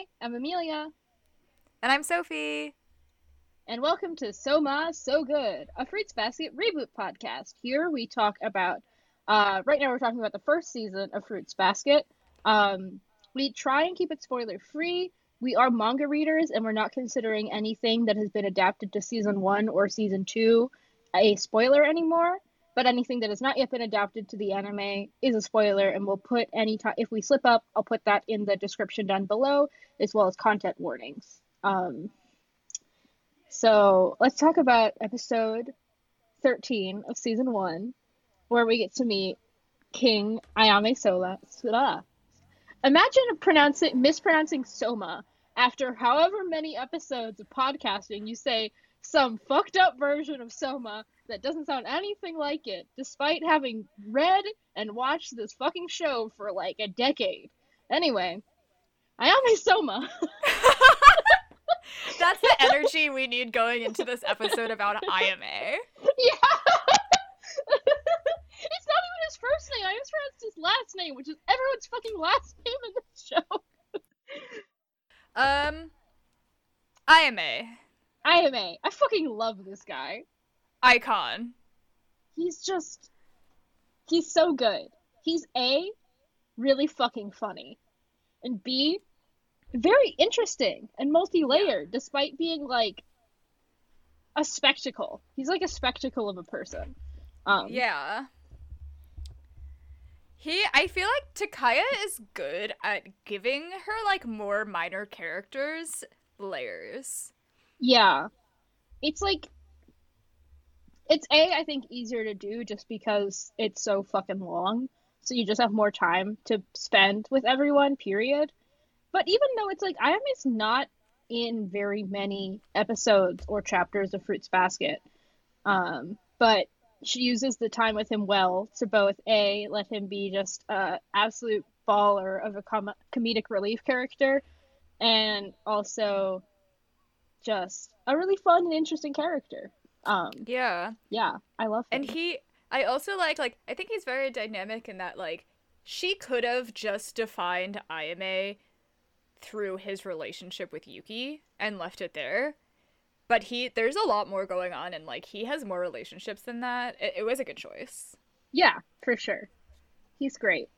Hi, I'm Amelia. And I'm Sophie. And welcome to So Ma So Good, a Fruits Basket reboot podcast. Here we talk about, uh, right now we're talking about the first season of Fruits Basket. Um, we try and keep it spoiler free. We are manga readers and we're not considering anything that has been adapted to season one or season two a spoiler anymore. But anything that has not yet been adapted to the anime is a spoiler, and we'll put any time if we slip up, I'll put that in the description down below, as well as content warnings. Um, so let's talk about episode 13 of season one, where we get to meet King Ayame Sola. Sola. Imagine pronouncing mispronouncing Soma after however many episodes of podcasting you say some fucked up version of Soma that doesn't sound anything like it, despite having read and watched this fucking show for like a decade. Anyway, Ayame Soma. That's the energy we need going into this episode about Ayame. Yeah. it's not even his first name. I just mispronounced his last name, which is everyone's fucking last name in this show. um, Ayame. Ayame. I fucking love this guy. Icon. He's just. He's so good. He's A, really fucking funny. And B, very interesting and multi layered, yeah. despite being like a spectacle. He's like a spectacle of a person. Um, yeah. He, I feel like Takaya is good at giving her like more minor characters layers. Yeah. It's like it's a I think easier to do just because it's so fucking long. So you just have more time to spend with everyone, period. But even though it's like i Ayame's not in very many episodes or chapters of Fruits Basket. Um, but she uses the time with him well to both a let him be just a absolute baller of a com- comedic relief character, and also just a really fun and interesting character. Um, yeah, yeah, I love him. And he, I also like like I think he's very dynamic in that like she could have just defined Ayame through his relationship with Yuki and left it there. But he there's a lot more going on and like he has more relationships than that. It, it was a good choice. Yeah, for sure. He's great.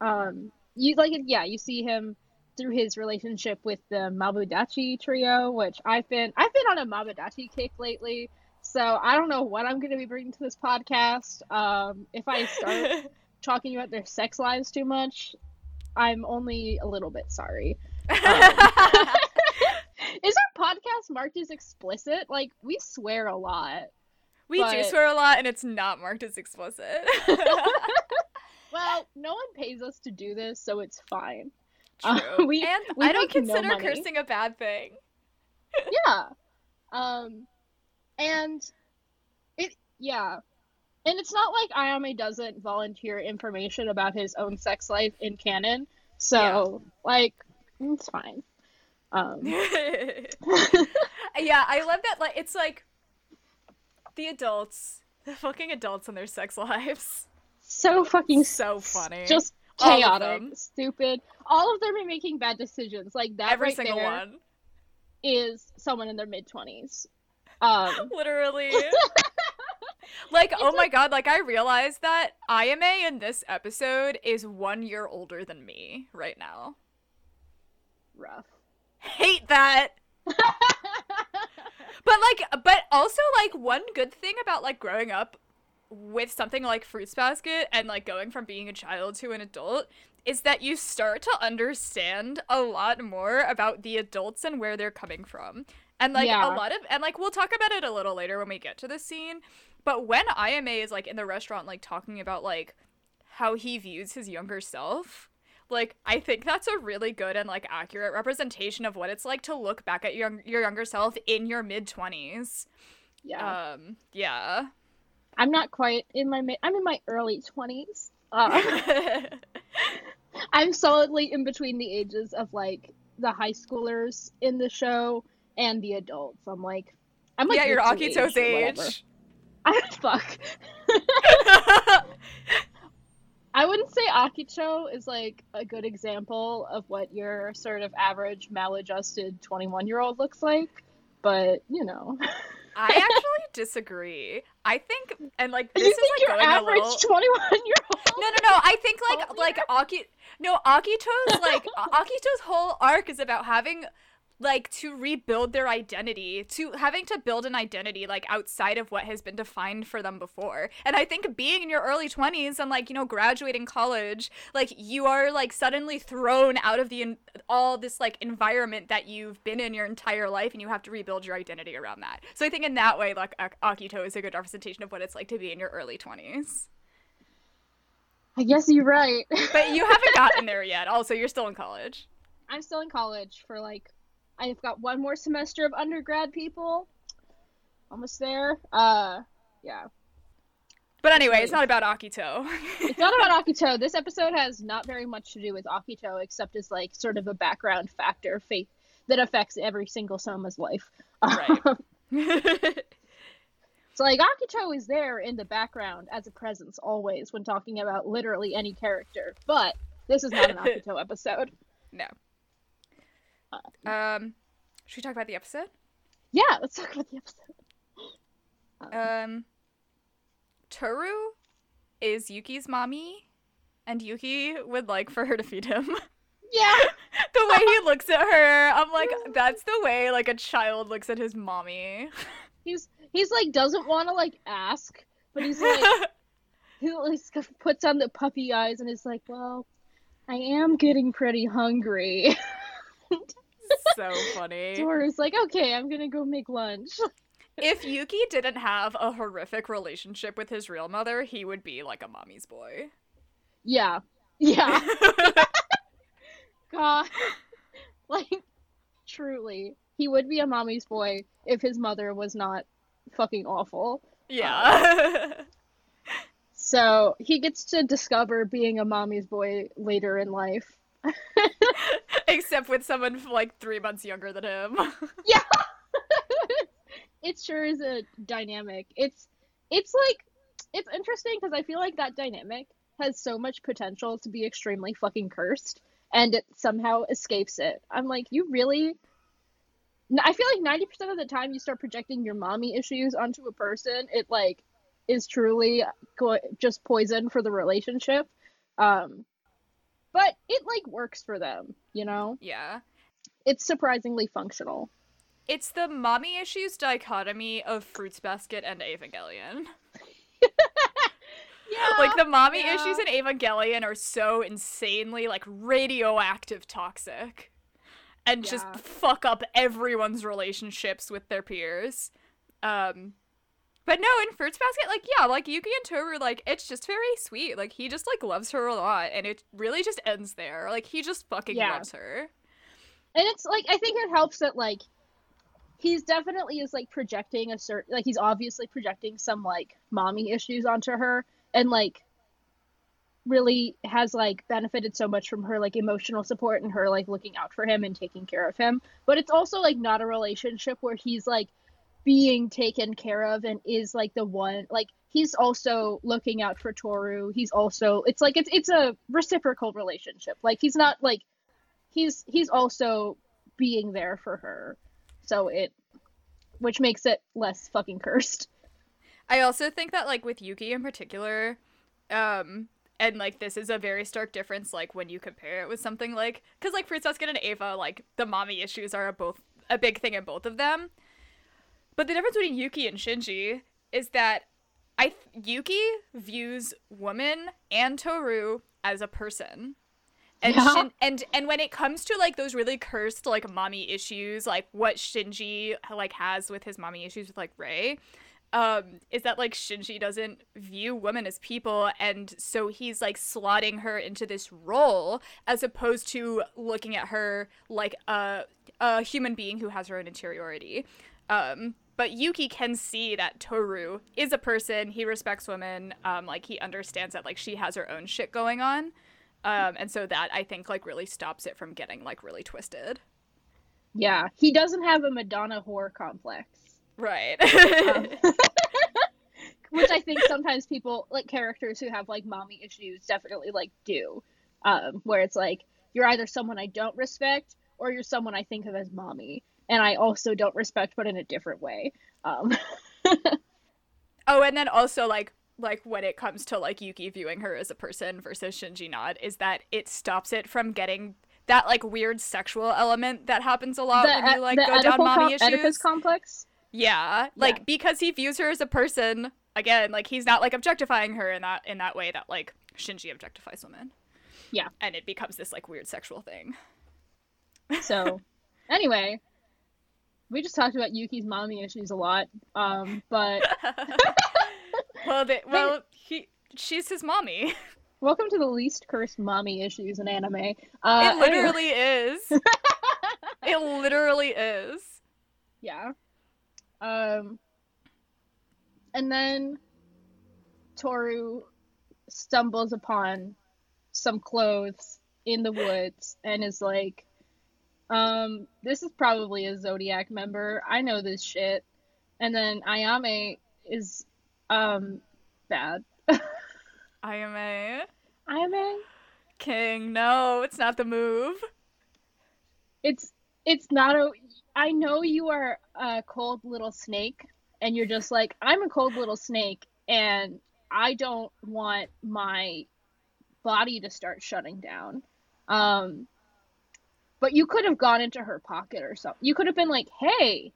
Um you like yeah, you see him through his relationship with the Mabudachi trio, which I've been I've been on a Mabudachi kick lately. So I don't know what I'm going to be bringing to this podcast. Um, if I start talking about their sex lives too much, I'm only a little bit sorry. Um, is our podcast marked as explicit? Like we swear a lot. We but... do swear a lot, and it's not marked as explicit. well, no one pays us to do this, so it's fine. True. Uh, we, and we I don't consider no cursing a bad thing. yeah. Um, and it yeah, and it's not like Ayame doesn't volunteer information about his own sex life in canon. So yeah. like it's fine. Um. yeah, I love that. Like, it's like the adults, the fucking adults and their sex lives. So fucking so funny. Just chaotic, stupid. All of them are making bad decisions. Like that. Every right single there one is someone in their mid twenties. Um, Literally. like, it's oh my god, like I realized that IMA in this episode is one year older than me right now rough. Hate that. but like but also like one good thing about like growing up with something like Fruits Basket and like going from being a child to an adult is that you start to understand a lot more about the adults and where they're coming from. And like yeah. a lot of and like we'll talk about it a little later when we get to the scene, but when IMA is like in the restaurant like talking about like how he views his younger self, like I think that's a really good and like accurate representation of what it's like to look back at your your younger self in your mid 20s. Yeah. Um yeah. I'm not quite in my mid I'm in my early 20s. Uh, I'm solidly in between the ages of like the high schoolers in the show and the adults. I'm like I'm like Yeah, you're Akito's age. age. I fuck. I wouldn't say Akito is like a good example of what your sort of average maladjusted 21 year old looks like, but you know. I actually disagree. I think, and like this you is think like your going average a little. 21 year old? No, no, no. I think like like. Aki. No, Akito's like Akito's whole arc is about having like to rebuild their identity, to having to build an identity like outside of what has been defined for them before. And I think being in your early 20s and like, you know, graduating college, like you are like suddenly thrown out of the all this like environment that you've been in your entire life and you have to rebuild your identity around that. So I think in that way like Ak- Akito is a good representation of what it's like to be in your early 20s. I guess you're right. But you haven't gotten there yet. Also, you're still in college. I'm still in college for like I've got one more semester of undergrad people. Almost there. Uh yeah. But anyway, it's not about Akito. It's not about Akito. This episode has not very much to do with Akito except as like sort of a background factor faith that affects every single Soma's life. Right. So like Akito is there in the background as a presence always when talking about literally any character. But this is not an Akito episode. no. Um, should we talk about the episode? Yeah, let's talk about the episode. Um, Toru is Yuki's mommy, and Yuki would like for her to feed him. Yeah. the way he looks at her, I'm like, that's the way like a child looks at his mommy. He's he's like doesn't want to like ask, but he's like he like puts on the puppy eyes and is like, "Well, I am getting pretty hungry." so funny. Toru's like, "Okay, I'm gonna go make lunch." If Yuki didn't have a horrific relationship with his real mother, he would be like a mommy's boy. Yeah, yeah. God, like truly, he would be a mommy's boy if his mother was not fucking awful. yeah. Um, so he gets to discover being a mommy's boy later in life. Except with someone like three months younger than him. Yeah. it sure is a dynamic. It's it's like it's interesting because I feel like that dynamic has so much potential to be extremely fucking cursed and it somehow escapes it. I'm like, you really I feel like 90% of the time you start projecting your mommy issues onto a person, it like is truly go- just poison for the relationship. Um but it like works for them, you know? yeah. It's surprisingly functional. It's the mommy issues dichotomy of Fruits Basket and Evangelion. Yeah. Like the mommy yeah. issues in Evangelion are so insanely like radioactive toxic. And just fuck up everyone's relationships with their peers. Um but no, in Fruits Basket, like yeah, like Yuki and Toru, like it's just very sweet. Like he just like loves her a lot, and it really just ends there. Like he just fucking Yeah. loves her. and it's like I think it helps that like he's definitely is like projecting a certain like he's obviously projecting some like mommy issues onto her and like really has like benefited so much from her like emotional support and her like looking out for him and taking care of him but it's also like not a relationship where he's like being taken care of and is like the one like he's also looking out for Toru. He's also it's like it's it's a reciprocal relationship. Like he's not like he's he's also being there for her. So it which makes it less fucking cursed. I also think that like with Yuki in particular, um, and like this is a very stark difference like when you compare it with something like because like Fruits Basket and Eva, like the mommy issues are both a big thing in both of them. But the difference between Yuki and Shinji is that I Yuki views woman and Toru as a person. And, Yeah. Shin- and and when it comes to like those really cursed like mommy issues, like what Shinji like has with his mommy issues with like Rei, um, is that like Shinji doesn't view women as people, and so he's like slotting her into this role as opposed to looking at her like a a human being who has her own interiority. Um, but Yuki can see that Toru is a person. He respects women. Um, like he understands that like she has her own shit going on. Um, and so that I think like really stops it from getting like really twisted. yeah he doesn't have a madonna whore complex Right. Um, which I think sometimes people like characters who have like mommy issues definitely like do, um, where it's like you're either someone I don't respect or you're someone I think of as mommy, and I also don't respect, but in a different way. Um, oh, and then also like like when it comes to like Yuki viewing her as a person versus Shinji not is that it stops it from getting that like weird sexual element that happens a lot the, when you like go down mommy com- issues. Oedipus complex. Yeah, like Yeah. because he views her as a person. Again, like he's not like objectifying her in that in that way that like Shinji objectifies women. Yeah. and it becomes this like weird sexual thing. So, anyway, we just talked about Yuki's mommy issues a lot. Um, but well, they, well, he she's his mommy. welcome to the least cursed mommy issues in anime. Uh, it anyway- literally is. It literally is. Yeah. Um and then Toru stumbles upon some clothes in the woods and is like um this is probably a zodiac member. I know this shit. And then Ayame is um bad. I am a Ayame king. No, it's not the move. it's it's not a I know you are a cold little snake and you're just like I'm a cold little snake and I don't want my body to start shutting down. Um but you could have gone into her pocket or something. You could have been like, "Hey,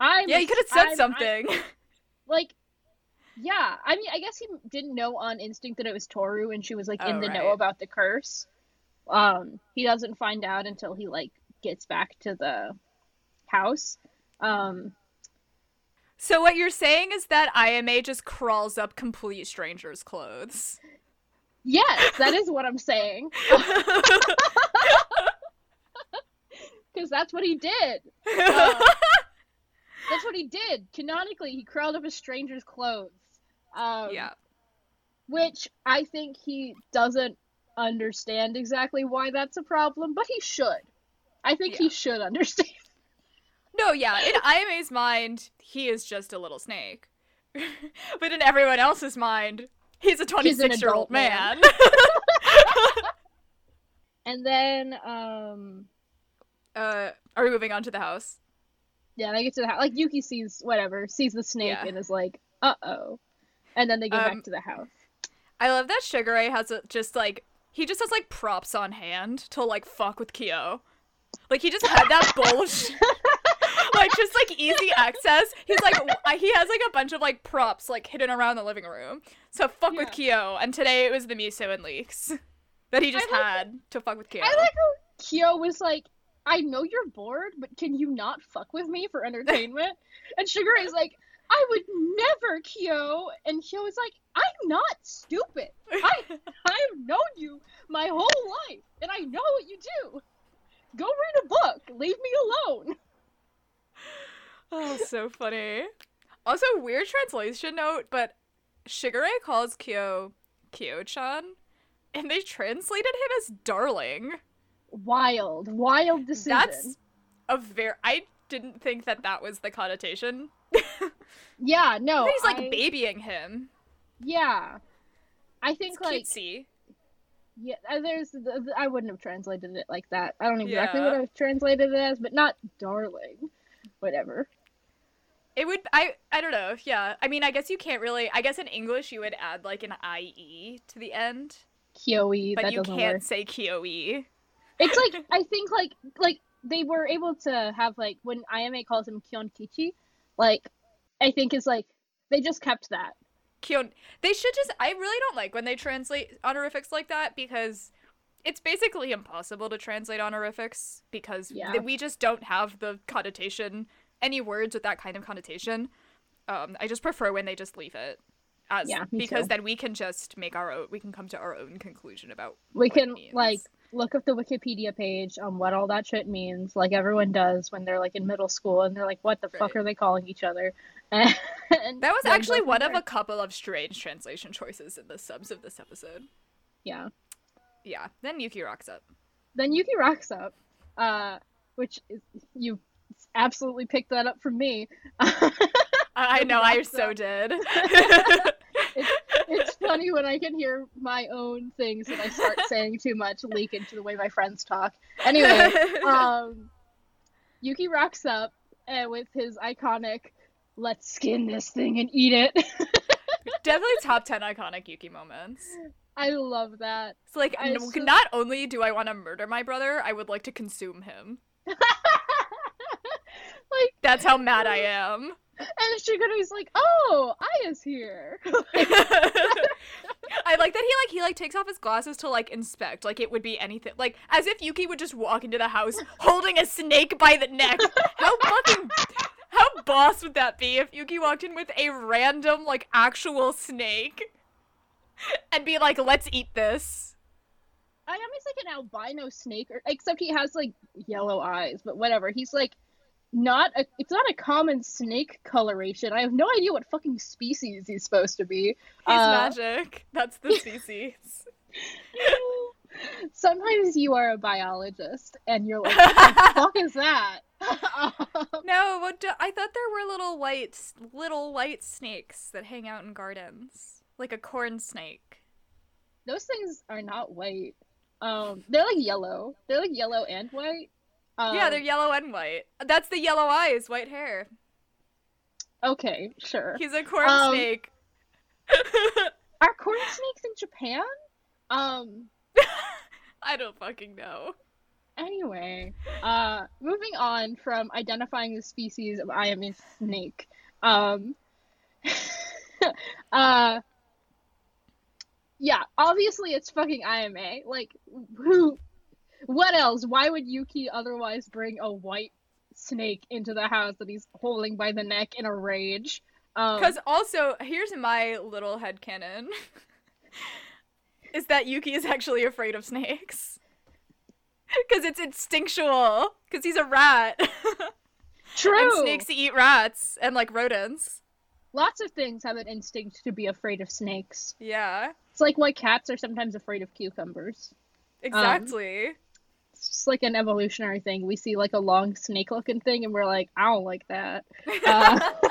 I'm Yeah, you could have said I'm- I'm- something. like yeah, I mean, I guess he didn't know on instinct that it was Toru, and she was like in Oh, the know about the curse. Um, he doesn't find out until he like gets back to the house. Um, so what you're saying is that IMA just crawls up complete strangers' clothes. yes, that is what I'm saying, because that's what he did. Um, that's what he did. Canonically, he crawled up a stranger's clothes. Um, yeah. which I think he doesn't understand exactly why that's a problem, but he should. I think he should understand. No, yeah. In IMA's mind, he is just a little snake. but in everyone else's mind, he's a 26 year old man. man. And then, um, uh, are we moving on to the house? yeah, they get to the house. Like Yuki sees whatever, sees the snake, Yeah. and is like, "Uh oh," and then they get Um, back to the house. I love that Shigure has a, just like he just has like props on hand to like fuck with Kyo. Like he just had that bullshit. like just like easy access. He's like he has like a bunch of like props like hidden around the living room. So fuck with Kyo. And today it was the miso and leeks that he just like had to fuck with Kyo. I like how Kyo was like, "I know you're bored, but can you not fuck with me for entertainment?" and Shigure is like, "I would never, Kyo." And Kyo is like, "I'm not stupid. I I've known you my whole life, and I know what you do. Go read a book. Leave me alone." Oh, so funny. Also, weird translation note, but Shigure calls Kyo Kyo-chan, and they translated him as darling. Wild, wild decision. That's a very. I didn't think that that was the connotation. yeah, no. He's like I- babying him. Yeah, I think It's like cutesy. yeah. uh, There's th- th- I wouldn't have translated it like that. I don't exactly Yeah. what I've translated it as, but not darling. Whatever. It would. I. I don't know. Yeah. I mean, I guess you can't really. I guess in English you would add like an ie to the end, Kyoe. but you can't work. say kyoe. It's like I think like like they were able to have like when IMA calls him Kyonkichi, like I think is like they just kept that. Kion They should just. I really don't like when they translate honorifics like that because it's basically impossible to translate honorifics because Yeah. we just don't have the connotation, any words with that kind of connotation. Um, I just prefer when they just leave it. As, Yeah, because too. then we can just make our own. We can come to our own conclusion about. We can like look up the Wikipedia page on what all that shit means, like everyone does when they're like in middle school and they're like, "What the fuck are they calling each other?" And That was actually one of a couple of strange translation choices in the subs of this episode. yeah. Yeah. Then Yuki rocks up. Then Yuki rocks up, uh, which is, you absolutely picked that up from me. I, I know, I so up. did. it's, it's funny when I can hear my own things that I start saying too much leak into the way my friends talk. Anyway, um, Yuki rocks up and with his iconic "Let's skin this thing and eat it." Definitely top 10 iconic Yuki moments. I love that. It's like, I so- not only do I want to murder my brother, I would like to consume him. like, That's how mad I am. And Shigure's like, "Oh, Aya's here." I like that he like he like takes off his glasses to like inspect, like it would be anything, like as if Yuki would just walk into the house holding a snake by the neck. How fucking how boss would that be if Yuki walked in with a random like actual snake and be like, "Let's eat this." I Ayame's like an albino snake, or, except he has like yellow eyes. But whatever. He's like not a. It's not a common snake coloration. I have no idea what fucking species he's supposed to be. He's Uh, magic. That's the species. Sometimes you are a biologist, and you're like, "What the fuck is that?" No, do- I thought there were little white little white snakes that hang out in gardens, like a corn snake. Those things are not white. Um, they're like yellow. They're like yellow and white. Um, yeah, they're yellow and white. That's the yellow eyes, white hair. okay. Sure. He's a corn Um, snake. Are corn snakes in Japan? Um. I don't fucking know. Anyway, uh, moving on from identifying the species of Ayame snake. Um. uh. Yeah, obviously it's fucking IMA. Like, who? What else? Why would Yuki otherwise bring a white snake into the house that he's holding by the neck in a rage? Um, Because also, here's my little head headcanon. is that Yuki is actually afraid of snakes. Because it's instinctual. Because he's a rat. true. and snakes eat rats and like rodents. Lots of things have an instinct to be afraid of snakes. Yeah, It's like why cats are sometimes afraid of cucumbers. exactly. It's just like an evolutionary thing. We see like a long snake looking thing and we're like, I don't like that. Uh,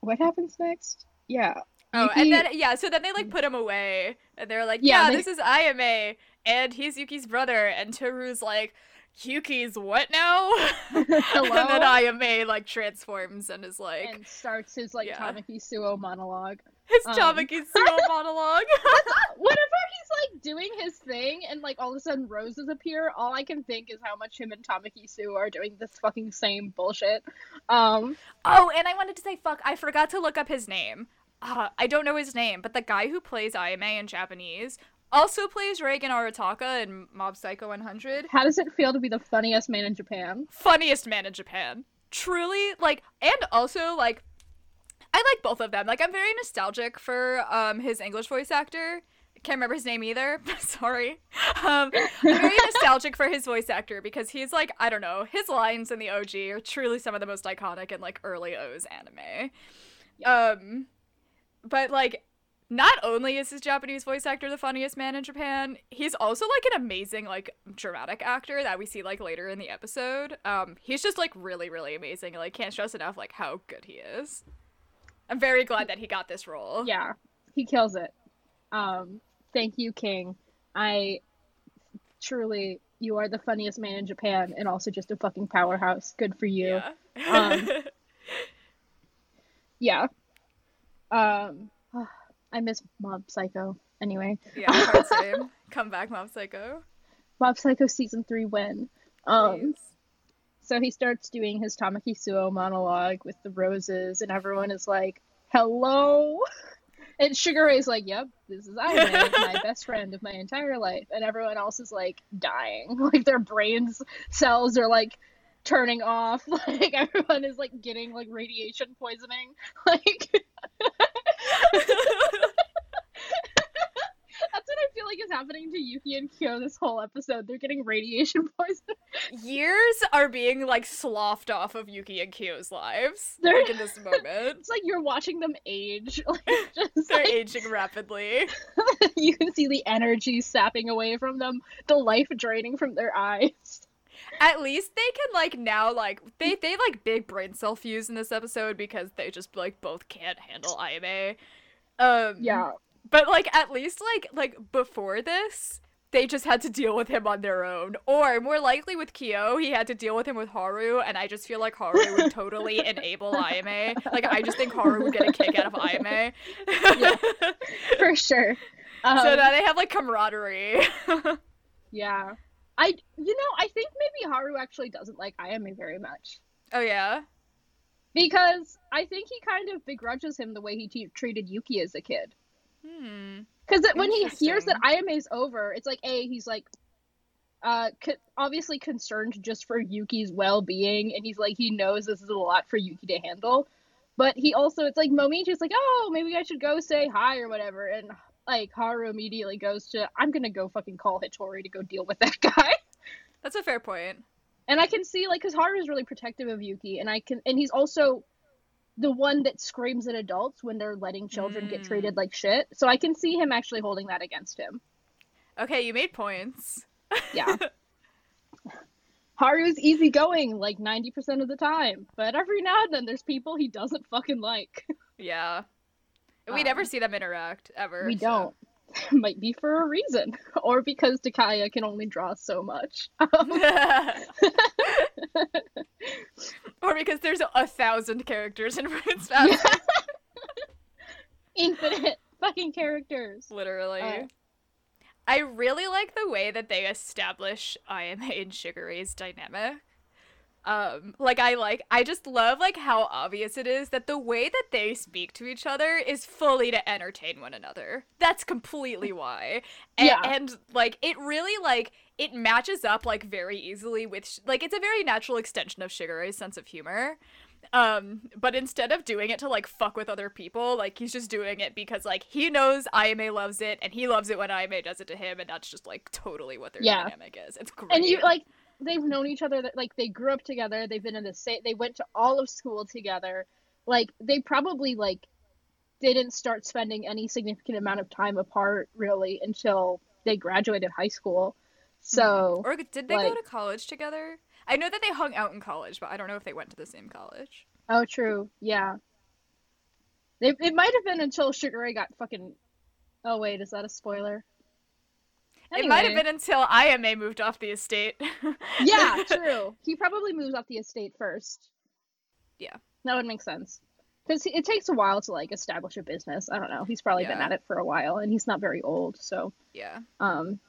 what happens next? Yeah. oh, Yuki- and then yeah, so then they like put him away, and they're like, Yeah, "Yeah, they- this is Ayame, and he's Yuki's brother." And Toru's like, "Yuki's what now?" and then? Ayame like transforms and is like and starts his like Yeah. Tamaki Suo monologue. his um, Tamaki Suo monologue. Whenever he's like doing his thing and like all of a sudden roses appear, all I can think is how much him and Tamaki Suo are doing this fucking same bullshit. Um oh, and I wanted to say, fuck, I forgot to look up his name. Uh, I don't know his name, but the guy who plays Ayame in Japanese also plays Reigen Arataka in Mob Psycho 100. how does it feel to be the funniest man in Japan? funniest man in Japan. Truly, like, and also like, I like both of them. Like, I'm very nostalgic for um his English voice actor. Can't remember his name either. Sorry. Um, I'm very nostalgic for his voice actor because he's like, I don't know, his lines in the OG are truly some of the most iconic in like early O's anime. Um, but like, not only is his Japanese voice actor the funniest man in Japan, he's also like an amazing like dramatic actor that we see like later in the episode. Um, he's just like really really amazing. Like can't stress enough like how good he is. I'm very glad that he got this role. Yeah, he kills it. Um, thank you, King. I truly, you are the funniest man in Japan, and also just a fucking powerhouse. Good for you. Yeah. Um, Yeah. Um, I miss Mob Psycho. Anyway, yeah, hard same. Come back, Mob Psycho. Mob Psycho season three when. Um, Please. so he starts doing his Tamaki Suo monologue with the roses, and everyone is like, "Hello." And Shigure's like, "Yep, this is Ayame, my best friend of my entire life," and everyone else is like dying, like their brains cells are like turning off, like everyone is like getting like radiation poisoning, like. That's what I feel like is happening to Yuki and Kyo this whole episode. They're getting radiation poisoning. Years are being like sloughed off of Yuki and Kyo's lives. They're- Like in this moment. It's like you're watching them age. Like just They're like, aging rapidly. you can see the energy sapping away from them, the life draining from their eyes. at least they can like now like they they like big brain cell fuse in this episode because they just like both can't handle IMA. Um Yeah. But like at least like like before this, they just had to deal with him on their own. Or more likely with Kyo, he had to deal with him with Haru, and I just feel like Haru would totally enable Ayame. Like I just think Haru would get a kick out of Ayame. Yeah. For sure. Um, so now they have like camaraderie. yeah. I you know, I think maybe Haru actually doesn't like Ayame very much. oh yeah. Because I think he kind of begrudges him the way he treated Yuki as a kid. Hmm. Because when he hears that Interesting. is over, it's like a he's like, uh, co- obviously concerned just for Yuki's well-being, and he's like he knows this is a lot for Yuki to handle, but he also it's like Momiji's like oh maybe I should go say hi or whatever, and like Haru immediately goes to I'm gonna go fucking call Hatori to go deal with that guy, That's a fair point. and I can see like because Haru is really protective of Yuki, and I can and he's also the one that screams at adults when they're letting children get Mm. treated like shit, so I can see him actually holding that against him. Okay, you made points. Yeah. Haru's easygoing like 90% of the time, but every now and then there's people he doesn't fucking like. Yeah. We never Um, see them interact ever. We so- don't. Might be for a reason, or because Takaya can only draw so much. Or because there's a thousand characters in Fruits Basket. Infinite fucking characters. Literally. Uh. I really like the way that they establish Ayame and Shigure's dynamic. Um, like I like I just love like how obvious it is that the way that they speak to each other is fully to entertain one another. That's completely why. And, Yeah. and like it really like it matches up like very easily with sh- like it's a very natural extension of Shigure's sense of humor. Um, but instead of doing it to like fuck with other people, like he's just doing it because like he knows Ayame loves it and he loves it when Ayame does it to him, and that's just like totally what their Yeah. dynamic is. It's great. And you like they've known each other that like they grew up together, they've been in the same they went to all of school together. Like they probably like didn't start spending any significant amount of time apart really until they graduated high school. So or did they go to college together? I know that they hung out in college, but I don't know if they went to the same college. Oh, true. Yeah. It, it might have been until Shigure got fucking. Oh wait, is that a spoiler? It might have been until Ayame moved off the estate. Yeah, true. He probably moves off the estate first. Yeah. That would make sense. Because it takes a while to like establish a business. I don't know. He's probably been at it for a while, and he's not very old, so yeah. um,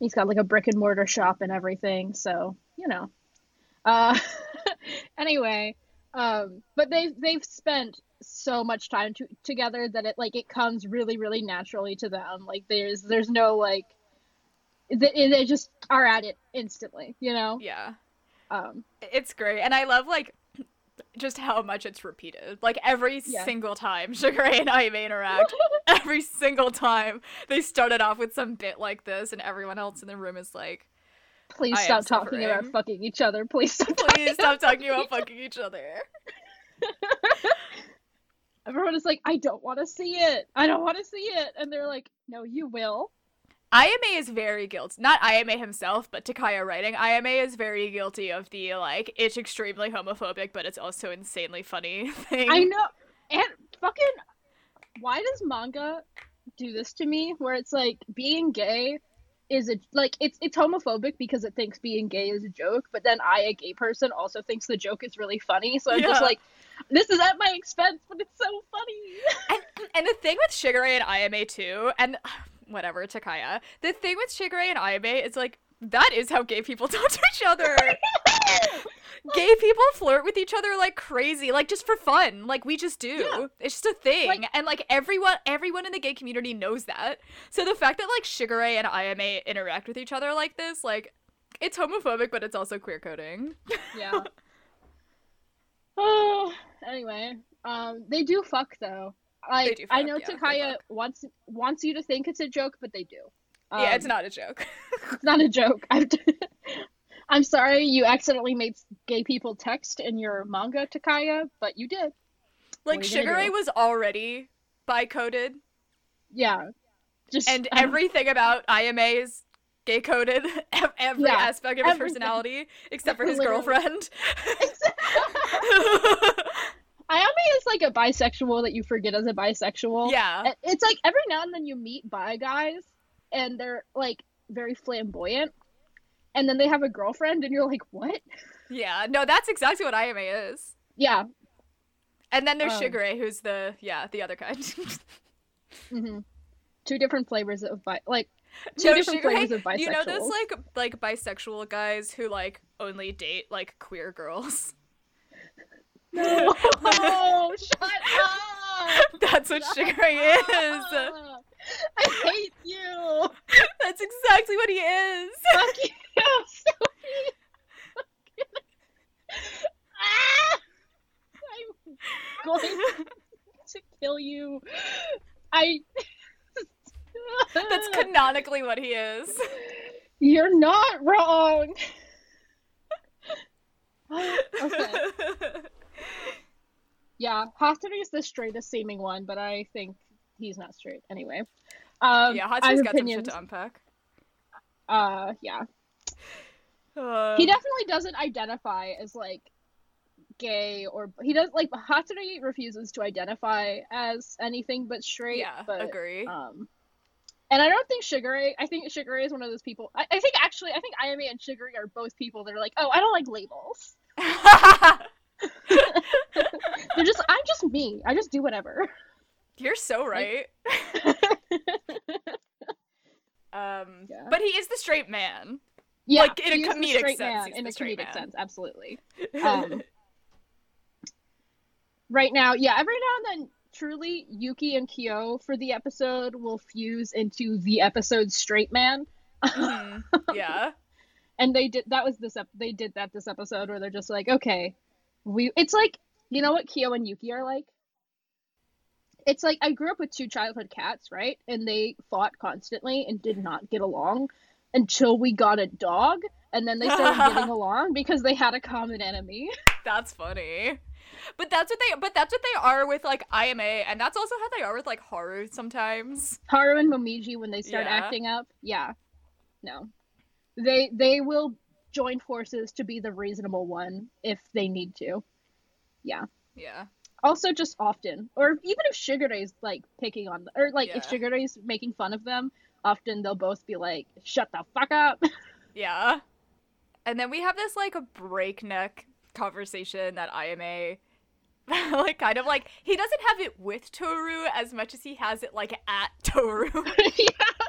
he's got like a brick and mortar shop and everything. So you know. Uh, anyway, um, but they've they've spent so much time to, together that it like it comes really really naturally to them. Like there's there's no like they, they just are at it instantly. You know. Yeah. Um, It's great. And I love like just how much it's repeated. Like every Yeah. single time Shigure and Ayame interact, every single time they started off with some bit like this and everyone else in the room is like, please stop talking about fucking each other. Please stop. please stop talking about fucking each other. Everyone is like, I don't want to see it. I don't want to see it, and they're like, No, you will. Ayame is very guilty. Not IMA himself, but Takaya writing. IMA is very guilty of the like it's extremely homophobic, but it's also insanely funny thing. I know. And fucking, why does manga do this to me? Where it's like being gay is a like it's it's homophobic because it thinks being gay is a joke, but then I, a gay person, also thinks the joke is really funny. So I'm just like, this is at my expense, but it's so funny. And and the thing with Shigure and IMA too, and whatever Takaya, the thing with Shigure and Ayame is like that is how gay people talk to each other. gay people flirt with each other like crazy, like just for fun. Like we just do. Yeah. It's just a thing, Like- and like everyone, everyone in the gay community knows that. So the fact that like Shigure and Ayame interact with each other like this, like it's homophobic, but it's also queer coding. Yeah. oh, anyway, um, they do fuck though. Like I fuck, know yeah, Takaya wants wants you to think it's a joke, but they do. yeah, Um, it's not a joke. It's not a joke. I'm, I'm sorry you accidentally made gay people text in your manga, Takaya, but you did. like you Shigure was already bi coded. Yeah. Just and I don't- everything about Ayame's gay coded every Yeah, aspect of his everything. personality except for his Literally. girlfriend. Ayame is like a bisexual that you forget as a bisexual. yeah. It's like every now and then you meet bi guys and they're like very flamboyant, and then they have a girlfriend, and you're like, what? Yeah. No, that's exactly what Ayame is. Yeah. And then there's Um, Shigure, who's the yeah, the other kind. mm-hmm. Two different flavors of bi, like two no, different Shigure, flavors of bisexual. you know those like like bisexual guys who like only date like queer girls. No, oh, shut up! That's what Shigure is. up! I hate you. That's exactly what he is. Fuck you, Sophie. ah! I'm going to kill you. I. That's canonically what he is. You're not wrong. okay. Yeah, is the straightest seeming one, but I think he's not straight anyway. Um, yeah, Hatsu's got some shit to unpack. Uh, yeah, Uh, he definitely doesn't identify as like gay or he does like Hatori refuses to identify as anything but straight. yeah, but agree. um, and I don't think Shigure. I think Shigure is one of those people. I, I think actually, I think Ayame and Shigure are both people that are like, oh, I don't like labels. They're just, I'm just me. I just do whatever. You're so right. Um, Yeah. but he is the straight man. Yeah, Like, in a comedic sense, man, in a comedic man. sense, absolutely. Um, right now, yeah, every now and then, truly, Yuki and Kyo for the episode will fuse into the episode straight man, Mhm. Yeah. and they did that was this ep- they did that this episode where they're just like, okay, we. It's like you know what Kyo and Yuki are like. It's like I grew up with two childhood cats, right? And they fought constantly and did not get along until we got a dog, and then they started getting along because they had a common enemy. That's funny. But that's what they but that's what they are with like IMA and that's also how they are with like Haru sometimes. Haru and Momiji when they start Yeah. acting up, yeah, no, they they will join forces to be the reasonable one if they need to. Yeah. Yeah. Also, just often, or even if Shigure's like picking on, or like if Yeah. Shigure's making fun of them, often they'll both be like, "Shut the fuck up." Yeah. And then we have this like a breakneck conversation that IMA like kind of like he doesn't have it with Toru as much as he has it like at Toru. yeah.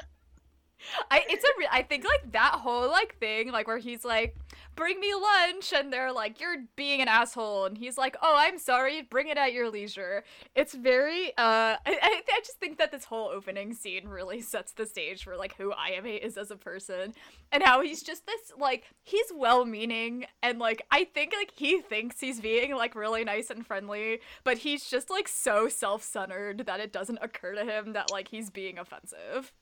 I it's a re- I think like that whole like thing like where he's like bring me lunch and they're like you're being an asshole and he's like oh I'm sorry bring it at your leisure. It's very uh I I, I just think that this whole opening scene really sets the stage for like who Ayame is as a person and how he's just this like he's well-meaning and like I think like he thinks he's being like really nice and friendly but he's just like so self-centered that it doesn't occur to him that like he's being offensive.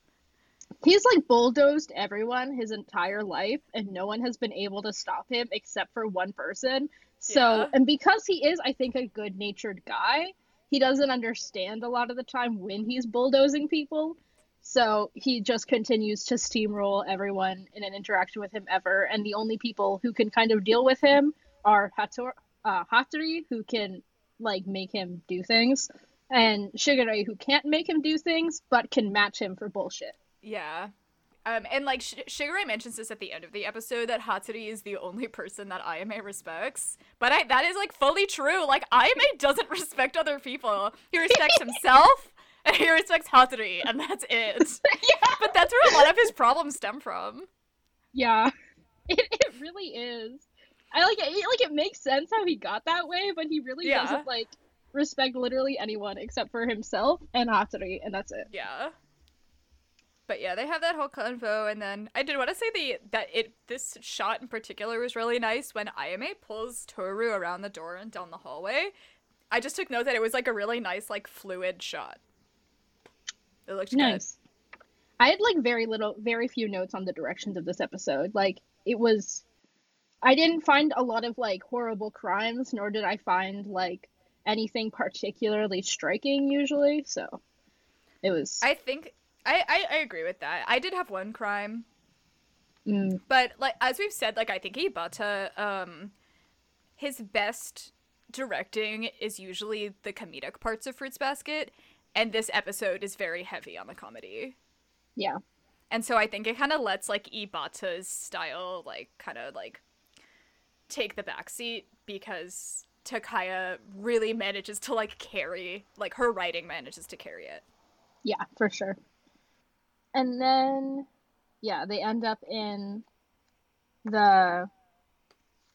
He's like bulldozed everyone his entire life, and no one has been able to stop him except for one person. So, Yeah. and because he is, I think, a good natured guy, he doesn't understand a lot of the time when he's bulldozing people. So he just continues to steamroll everyone in an interaction with him ever. And the only people who can kind of deal with him are Hator- uh, Hatori, who can like make him do things, and Shigure, who can't make him do things but can match him for bullshit. Yeah. Um, and like Sh- Shigure mentions this at the end of the episode that Hatori is the only person that Ayame respects. But I that is like fully true. Like Ayame doesn't respect other people. He respects himself and he respects Hatori, and that's it. But that's where a lot of his problems stem from. Yeah, it, it really is. I like it. Like it makes sense how he got that way, but he really Yeah. doesn't like respect literally anyone except for himself and Hatori, and that's it. Yeah. But yeah, they have that whole convo, and then I did want to say the that it this shot in particular was really nice when Ayame pulls Toru around the door and down the hallway. I just took note that it was like a really nice, like fluid shot. It looked Nice. I had like very little, very few notes on the directions of this episode. Like it was, I didn't find a lot of like horrible crimes, nor did I find like anything particularly striking usually. So it was. I think I, I I agree with that. I did have one crime. Mm. But like as we've said, like I think Ibata, um, his best directing is usually the comedic parts of Fruits Basket, and this episode is very heavy on the comedy. Yeah. And so I think it kind of lets like Ibata's style like kind of like take the backseat because Takaya really manages to like carry like her writing manages to carry it. Yeah, for sure. And then, yeah, they end up in the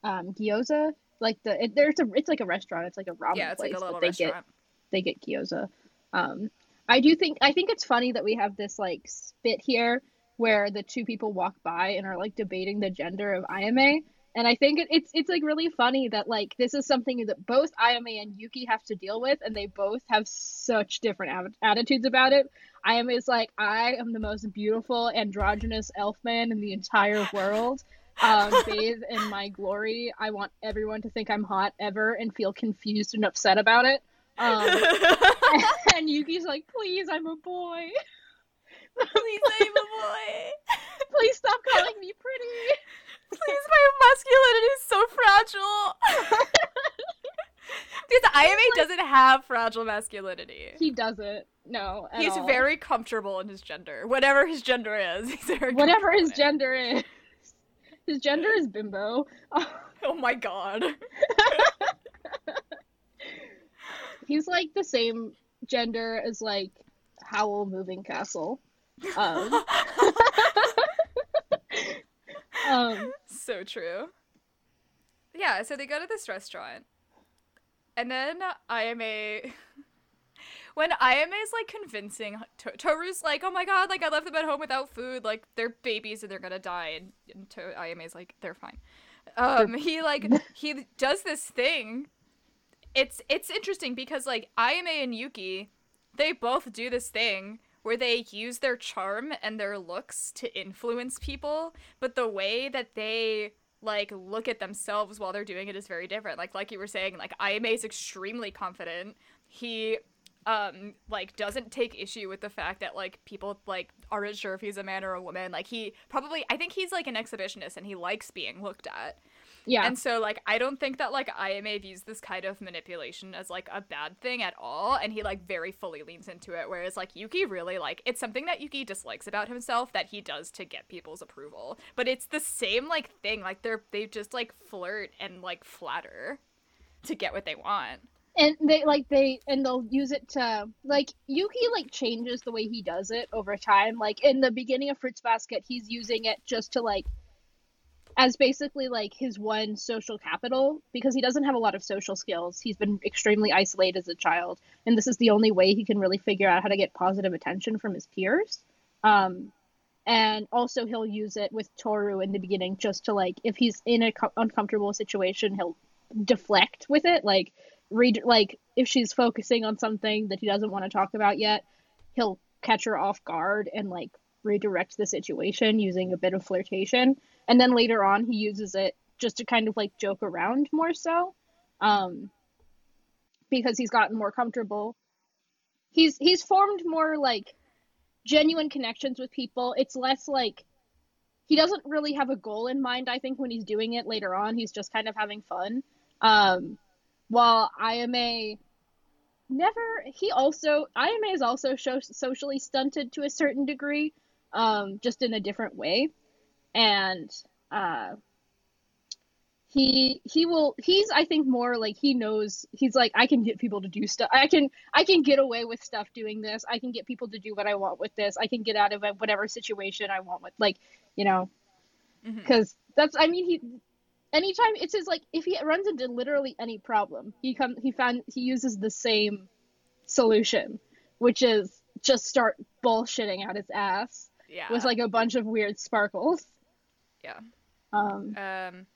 um, gyoza. Like the it, there's a it's like a restaurant. It's like a ramen yeah, it's place, like a little but they restaurant. get they get gyoza. Um, I do think I think it's funny that we have this like spit here where the two people walk by and are like debating the gender of Ayame. And I think it, it's it's like really funny that like this is something that both Ayame and Yuki have to deal with, and they both have such different attitudes about it. Ayame is like, I am the most beautiful androgynous elf man in the entire world. Um, bathe in my glory. I want everyone to think I'm hot ever and feel confused and upset about it. Um, and Yuki's like, please, I'm a boy. Please name a boy. Please stop calling me pretty. Please, my masculinity is so fragile. because Ayame doesn't have fragile masculinity. He doesn't. No. He's all. very comfortable in his gender, whatever his gender is. Whatever his gender is. His gender is bimbo. Oh my god. He's like the same gender as like Howl Moving Castle. Um, um, so true. Yeah, so they go to this restaurant. And then Ayame when is like convincing to- Toru's like, "Oh my god, like I left them at home without food, like they're babies and they're to die." And, and to- Ayame's like, "They're fine." Um he like he does this thing. It's it's interesting because like Ayame and Yuki, they both do this thing where they use their charm and their looks to influence people, but the way that they like look at themselves while they're doing it is very different. Like like you were saying, like Ayame is extremely confident. He um like doesn't take issue with the fact that like people like aren't sure if he's a man or a woman. Like he probably I think he's like an exhibitionist and he likes being looked at. Yeah. And so like I don't think that like Ayame views this kind of manipulation as like a bad thing at all and he like very fully leans into it whereas like Yuki really like it's something that Yuki dislikes about himself that he does to get people's approval. But it's the same like thing like they're they just like flirt and like flatter to get what they want. and they like they and they'll use it to like Yuki like changes the way he does it over time. Like in the beginning of Fruits Basket, he's using it just to like as basically like his one social capital because he doesn't have a lot of social skills. He's been extremely isolated as a child, and this is the only way he can really figure out how to get positive attention from his peers. Um, and also he'll use it with Toru in the beginning just to like if he's in a co- uncomfortable situation, he'll deflect with it like read like if she's focusing on something that he doesn't want to talk about yet, he'll catch her off guard and like redirect the situation using a bit of flirtation. And then later on he uses it just to kind of like joke around more so. Um because he's gotten more comfortable. He's he's formed more like genuine connections with people. It's less like he doesn't really have a goal in mind, I think, when he's doing it later on. He's just kind of having fun. Um, while Ayame never, he also, Ayame is also so, socially stunted to a certain degree, um, just in a different way. And, uh, he he will he's i think more like he knows he's like i can get people to do stuff. I can i can get away with stuff doing this. I can get people to do what i want with this. I can get out of whatever situation i want with like you know? Because that's i mean he anytime it's his like if he runs into literally any problem he come he found he uses the same solution which is just start bullshitting out his ass Yeah. with like a bunch of weird sparkles yeah. um Um,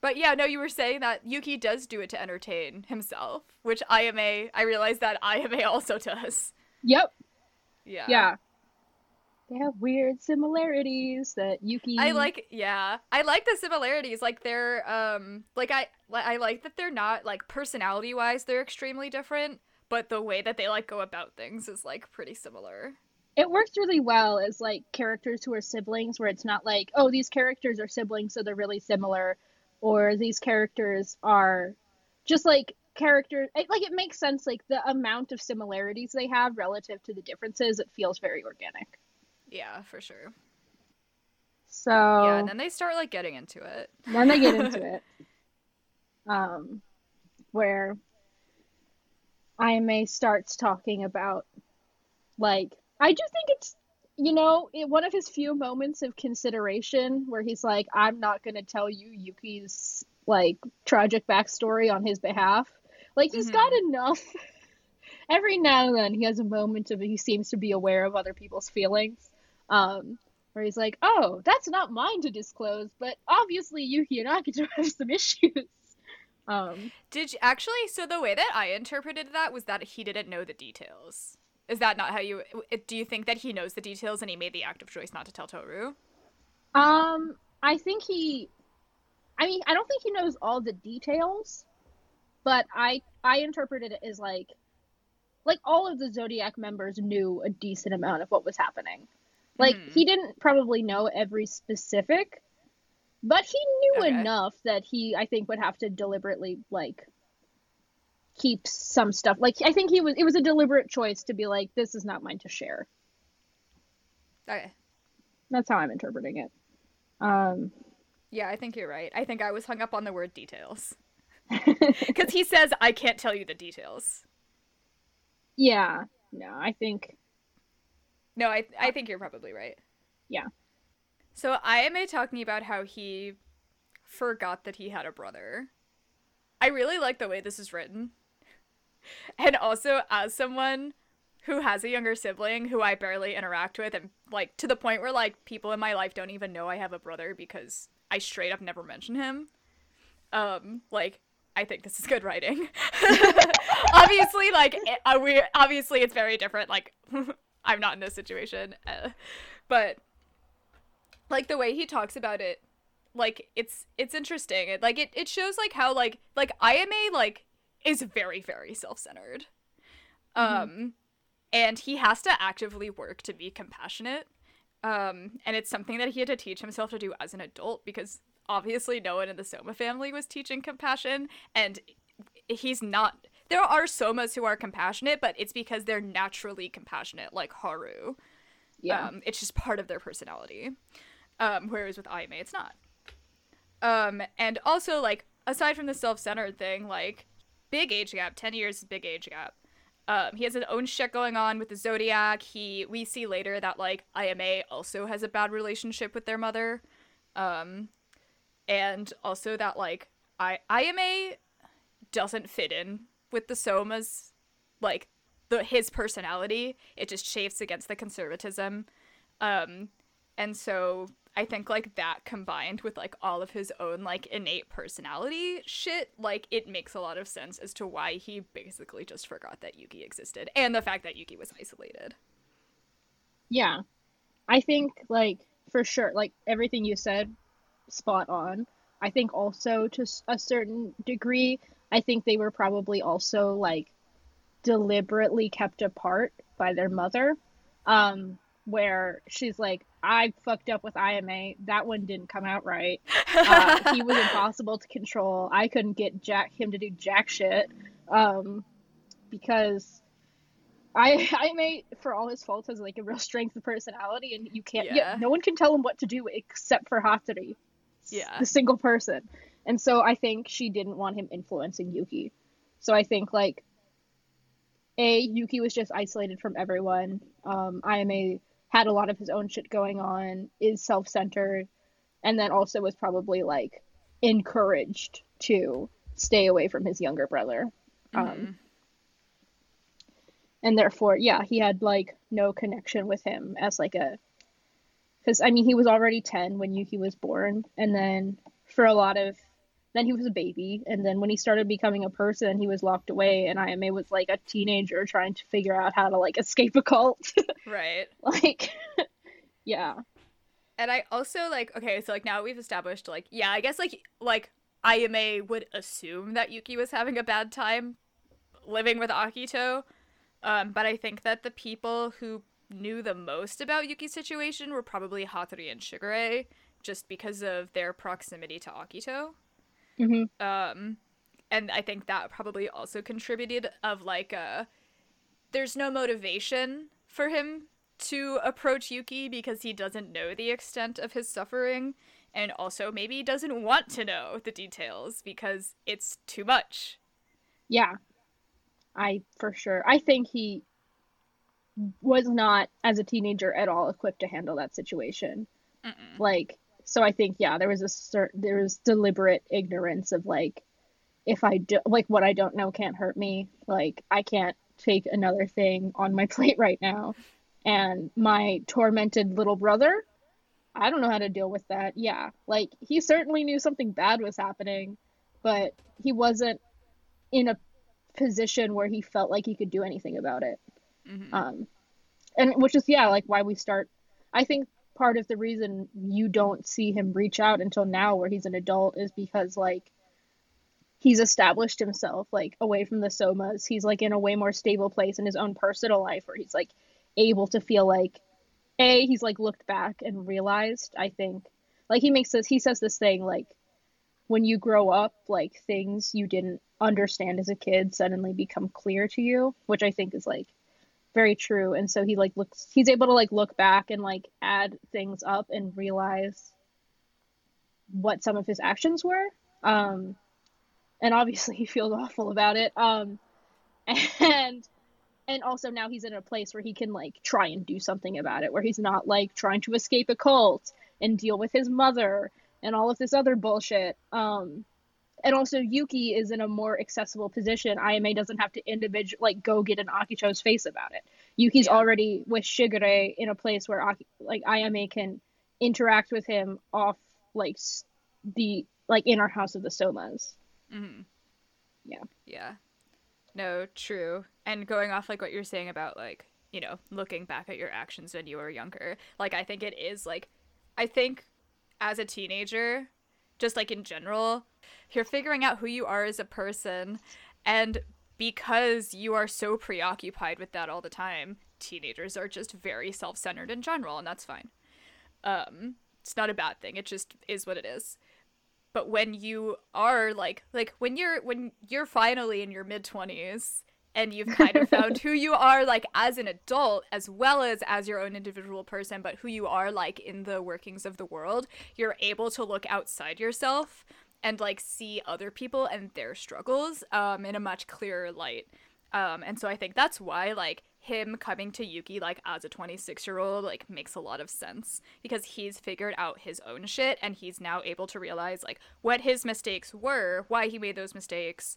but yeah, no, you were saying that Yuki does do it to entertain himself, which Ayame, I realize that Ayame also does. yep Yeah. yeah they have weird similarities that yuki I like, yeah, I like the similarities. Like they're, um, like I, I like that they're not like personality wise, they're extremely different, but the way that they like go about things is like pretty similar. It works really well as like characters who are siblings where it's not like oh these characters are siblings so they're really similar or these characters are just like characters like it makes sense like the amount of similarities they have relative to the differences it feels very organic Yeah, for sure. so Yeah, and then they start like getting into it. then they get into it um where Ayame starts talking about like I do think it's you know it, one of his few moments of consideration where he's like I'm not going to tell you Yuki's like tragic backstory on his behalf like he's got enough every now and then he has a moment of he seems to be aware of other people's feelings um where he's like oh that's not mine to disclose but obviously Yuki and Akito have some issues um Did you, actually? So the way that I interpreted that was that he didn't know the details. Is that not how you? Do you think that he knows the details and he made the active choice not to tell Toru? Um, I think he. I mean, I don't think he knows all the details, but I I interpreted it as like, like all of the Zodiac members knew a decent amount of what was happening. Like Mhm. he didn't probably know every specific, but he knew Okay. enough that he I think would have to deliberately like keep some stuff. Like I think he was it was a deliberate choice to be like this is not mine to share. Okay. That's how I'm interpreting it. Um. Yeah, I think you're right. I think I was hung up on the word details because he says I can't tell you the details. Yeah, no, I think No, I I think you're probably right. Yeah. So I am talking about how he forgot that he had a brother. I really like the way this is written. And also as someone who has a younger sibling who I barely interact with and like to the point where like people in my life don't even know I have a brother because I straight up never mention him. Um like I think this is good writing. obviously like it- uh, we obviously it's very different like I'm not in this situation. Uh, but like the way he talks about it like it's it's interesting it, like it, it shows like how like like I am a like is very very self-centered um and he has to actively work to be compassionate um and it's something that he had to teach himself to do as an adult because obviously no one in the Soma family was teaching compassion and he's not there are Somas who are compassionate but it's because they're naturally compassionate like Haru yeah. um, it's just part of their personality. Um, whereas with Ayame, it's not. Um, and also, like, aside from the self centered thing, like, big age gap, 10 years big age gap. Um, he has his own shit going on with the Zodiac. He we see later that like Ayame also has a bad relationship with their mother. Um, and also that like I Ayame doesn't fit in with the Somas like the his personality. It just chafes against the conservatism. Um and so I think like that combined with like all of his own like innate personality shit, like it makes a lot of sense as to why he basically just forgot that Yuki existed and the fact that Yuki was isolated. yeah. I think like for sure like everything you said spot on. I think also to a certain degree I think they were probably also like deliberately kept apart by their mother um where she's like I fucked up with Ayame that one didn't come out right uh, he was impossible to control. I couldn't get Jack him to do jack shit um, because I I may for all his faults has like a real strength of personality, and you can't. Yeah. Yeah. no one can tell him what to do except for Hatori, Yeah. the single person. And so I think she didn't want him influencing Yuki. So I think like a Yuki was just isolated from everyone. Um, Ayame had a lot of his own shit going on, is self-centered, and then also was probably like encouraged to stay away from his younger brother. Um, Mhm. and therefore, yeah, he had like no connection with him as like a because I mean he was already 10 when Yuki was born and then for a lot of then he was a baby and then when he started becoming a person he was locked away and Ayame was like a teenager trying to figure out how to like escape a cult Right. like yeah And I also like okay, so like now we've established like yeah, I guess like like Ayame would assume that Yuki was having a bad time living with Akito. Um, but I think that the people who knew the most about Yuki's situation were probably Hatori and Shigure, just because of their proximity to Akito. Mm-hmm. Um, and I think that probably also contributed of like uh there's no motivation for him to approach Yuki because he doesn't know the extent of his suffering and also maybe doesn't want to know the details because it's too much. Yeah. I for sure. I think he was not as a teenager at all equipped to handle that situation. Mm-mm. Like so I think yeah, there was a certain there was deliberate ignorance of like if I do like what I don't know can't hurt me. Like I can't take another thing on my plate right now. And my tormented little brother, I don't know how to deal with that. Yeah. Like he certainly knew something bad was happening, but he wasn't in a position where he felt like he could do anything about it. Mm-hmm. Um and which is yeah, like why we start I think part of the reason you don't see him reach out until now where he's an adult is because like he's established himself like away from the somas. He's like in a way more stable place in his own personal life where he's like able to feel like a he's like looked back and realized i think. Like he makes this he says this thing like when you grow up like things you didn't understand as a kid suddenly become clear to you which i think is like very true. And so he like looks he's able to like look back and like add things up and realize what some of his actions were. Um and obviously he feels awful about it. Um and and also now he's in a place where he can like try and do something about it where he's not like trying to escape a cult and deal with his mother and all of this other bullshit. Um and also Yuki is in a more accessible position. Ayame doesn't have to individual like go get an Akito's face about it. Yuki's Yeah. already with Shigure in a place where Aki- like Ayame can interact with him off like the like in our house of the Somas. Mm-hmm. Yeah. Yeah. No, true. And going off like what you're saying about like, you know, looking back at your actions when you were younger, like I think it is like I think as a teenager, just like in general, you're figuring out who you are as a person and because you are so preoccupied with that all the time, teenagers are just very self-centered in general and that's fine. Um it's not a bad thing. It just is what it is but when you are like like when you're when you're finally in your mid 20s and you've kind of found who you are like as an adult as well as as your own individual person but who you are like in the workings of the world you're able to look outside yourself and like see other people and their struggles um in a much clearer light um and so i think that's why like him coming to Yuki like as a 26 year old like makes a lot of sense because he's figured out his own shit and he's now able to realize like what his mistakes were, why he made those mistakes.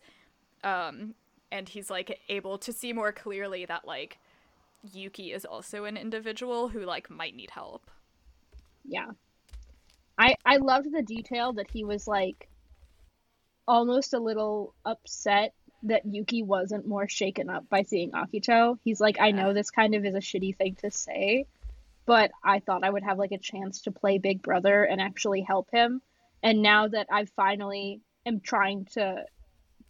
Um and he's like able to see more clearly that like Yuki is also an individual who like might need help. Yeah. I I loved the detail that he was like almost a little upset that Yuki wasn't more shaken up by seeing Akito. He's like, I know this kind of is a shitty thing to say, but I thought I would have like a chance to play Big Brother and actually help him. And now that I finally am trying to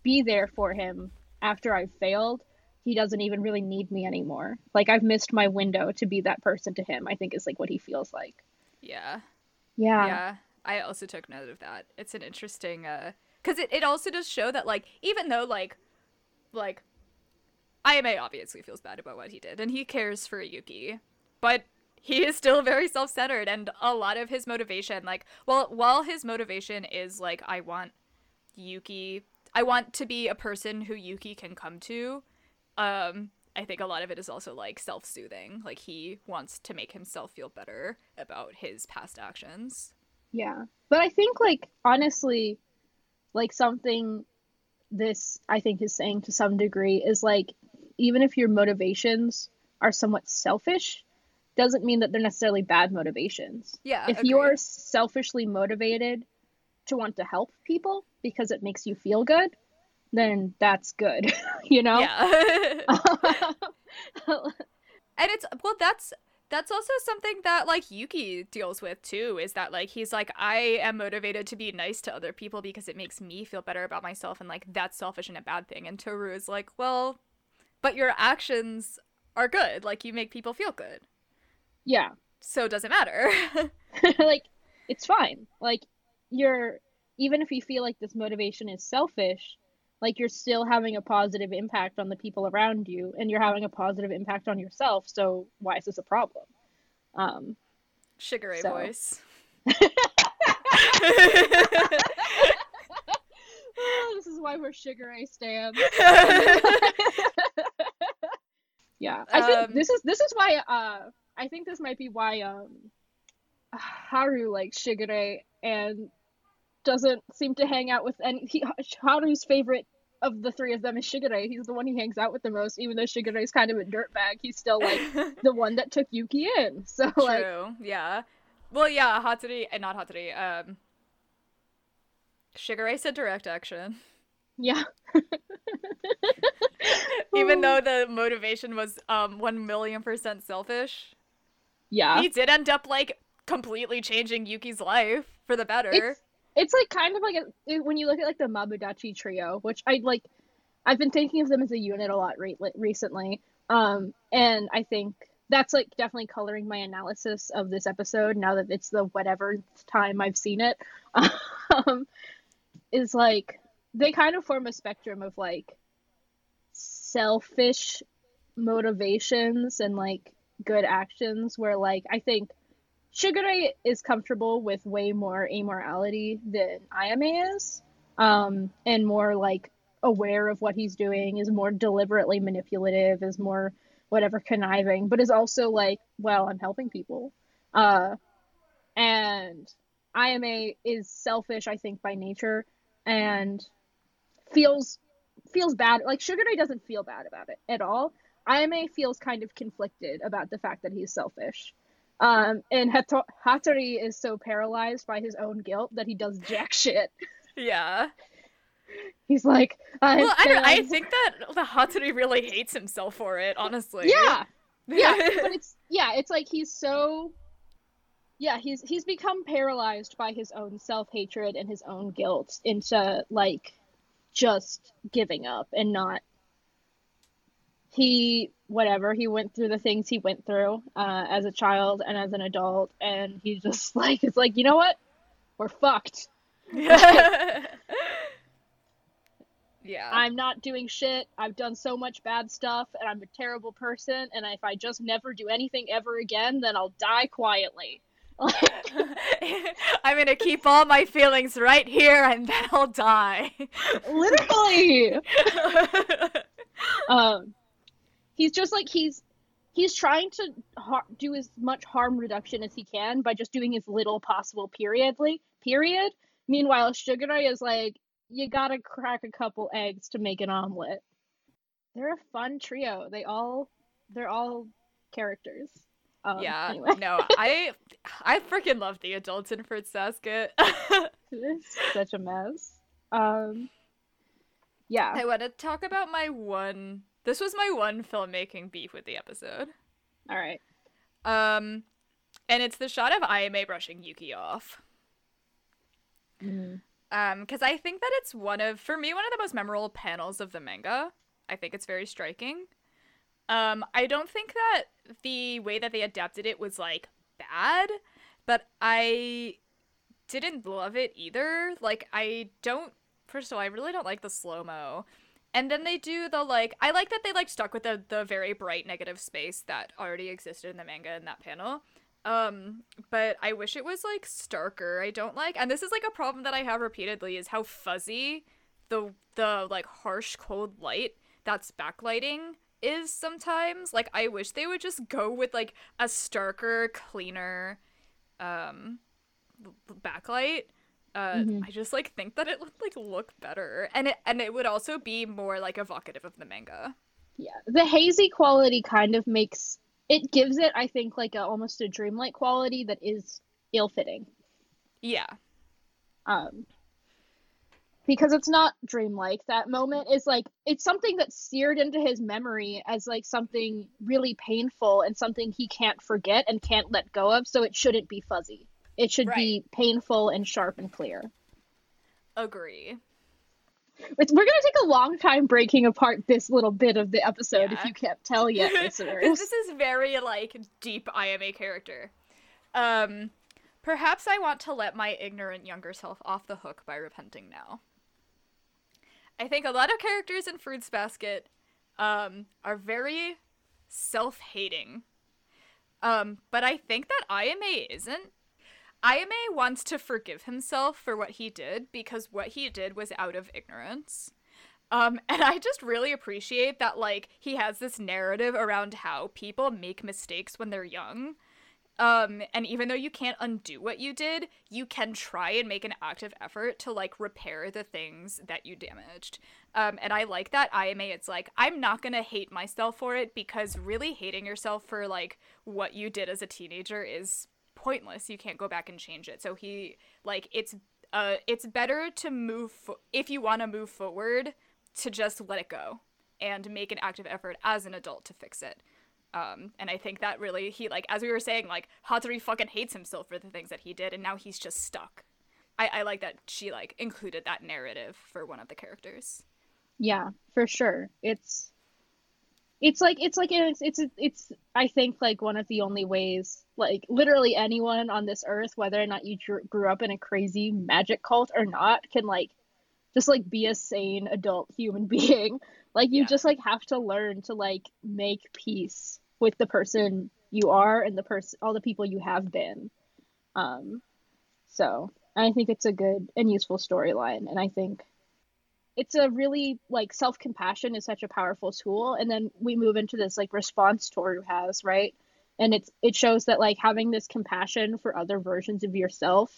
be there for him after I've failed, he doesn't even really need me anymore. Like I've missed my window to be that person to him. I think is like what he feels like. Yeah. Yeah. Yeah. I also took note of that. It's an interesting uh cuz it, it also does show that like even though like like Ayame obviously feels bad about what he did and he cares for Yuki, but he is still very self-centered and a lot of his motivation like well while his motivation is like I want Yuki I want to be a person who Yuki can come to um I think a lot of it is also like self-soothing like he wants to make himself feel better about his past actions Yeah. But I think like honestly like something this I think is saying to some degree is like even if your motivations are somewhat selfish doesn't mean that they're necessarily bad motivations. yeah if you're selfishly motivated to want to help people because it makes you feel good, then that's good, you know? yeah and it's well that's that's also something that like Yuki deals with too is that like he's like I am motivated to be nice to other people because it makes me feel better about myself and like that's selfish and a bad thing and Toru is like well but your actions are good. Like you make people feel good. Yeah. So it doesn't matter. like it's fine. Like you're even if you feel like this motivation is selfish, like you're still having a positive impact on the people around you and you're having a positive impact on yourself. So why is this a problem? Um Shigure So. voice. oh, this is why we're Shigure stands. yeah, I think Um, this is this is why. Uh, I think this might be why um, Haru likes Shigure and doesn't seem to hang out with any. He, Haru's favorite of the three of them is Shigure. He's the one he hangs out with the most, even though Shigure is kind of a dirtbag. He's still like the one that took Yuki in. So like, Yeah. Well, yeah, Hatori and not Hatori. Um, Shigure said direct action, yeah. even though the motivation was um one million percent selfish. yeah, He did end up like completely changing Yuki's life for the better. it's it's like kind of like a, when you look at like the Mabudachi trio, which I like. I've been thinking of them as a unit a lot re- recently, um, and I think that's like definitely coloring my analysis of this episode now that it's the whatever time I've seen it. um, is like they kind of form a spectrum of like selfish motivations and like good actions where like I think Shigure is comfortable with way more amorality than Ayame is, um, and more like aware of what he's doing, is more deliberately manipulative, is more whatever conniving, but is also like, well, I'm helping people. Uh, and Ayame is selfish, I think, by nature, and feels feels bad. Like Shigure doesn't feel bad about it at all. Ayame feels kind of conflicted about the fact that he's selfish. Um, and Hato- Hatori is so paralyzed by his own guilt that he does jack shit. yeah. He's like, I Well, I don't. I think that the Hatori really hates himself for it. Honestly. yeah, yeah, but it's yeah, it's like he's so yeah, he's he's become paralyzed by his own self-hatred and his own guilt into like just giving up and not he whatever he went through the things he went through uh, as a child and as an adult. And he just like it's like you know what? We're fucked. Yeah. i'm not doing shit. I've done so much bad stuff and i'm a terrible person. And if i just never do anything ever again then i'll die quietly. I'm gonna keep all my feelings right here and then I'll die. literally. Um he's just like he's he's trying to har- do as much harm reduction as he can by just doing as little possible periodly period meanwhile Shigure is like you gotta crack a couple eggs to make an omelet they're a fun trio they all they're all characters um, yeah. anyway No, I I freaking love the adults in Fruits Basket. it's such a mess um yeah I want to talk about my one. This was my one filmmaking beef with the episode. all right Um, and it's the shot of Ayame brushing Yuki off. Mm. Um, because I think that it's one of, for me, one of the most memorable panels of the manga. I think it's very striking. Um, I don't think that the way that they adapted it was like bad, but I didn't love it either. Like, I don't, first of all, I really don't like the slow mo. And then they do the like, I like that they like stuck with the, the very bright negative space that already existed in the manga in that panel. Um, but I wish it was like starker. I don't like, and this is like a problem that I have repeatedly is how fuzzy the the like harsh cold light that's backlighting is sometimes. Like I wish they would just go with like a starker, cleaner um backlight. Uh, Mhm. I just like think that it would like look better, and it and it would also be more like evocative of the manga. Yeah, the hazy quality kind of makes it gives it, I think, like a almost a dreamlike quality that is ill-fitting. Yeah, Um, because it's not dreamlike. That moment is like it's something that's seared into his memory as like something really painful and something he can't forget and can't let go of. So it shouldn't be fuzzy. It should be painful and sharp and clear. agree. It's, we're gonna take a long time breaking apart this little bit of the episode if you can't tell yet, this, listeners. this is very like deep Ayame character. Um, perhaps I want to let my ignorant younger self off the hook by repenting now. I think a lot of characters in Fruits Basket um, are very self-hating. Um, but I think that Ayame isn't. Ayame wants to forgive himself for what he did because what he did was out of ignorance. Um, and I just really appreciate that, like, he has this narrative around how people make mistakes when they're young. Um, and even though you can't undo what you did, you can try and make an active effort to, like, repair the things that you damaged. Um, and I like that Ayame, it's like, I'm not gonna hate myself for it because really hating yourself for, like, what you did as a teenager is pointless. You can't go back and change it. So he, like, it's, uh, it's better to move, fo- if you wanna move forward, to just let it go and make an active effort as an adult to fix it. Um, and I think that really he like as we were saying like Hatori fucking hates himself for the things that he did, and now he's just stuck. I, I like that she like included that narrative for one of the characters. Yeah, for sure. It's it's like it's like it's it's it's I think like one of the only ways like literally anyone on this earth whether or not you grew up in a crazy magic cult or not can like just like be a sane adult human being. Like you Yeah. just like have to learn to like make peace with the person you are and the person all the people you have been. Um so I think it's a good and useful storyline and I think it's a really like self-compassion is such a powerful tool and then we move into this like response Toru has, right? And it's it shows that like having this compassion for other versions of yourself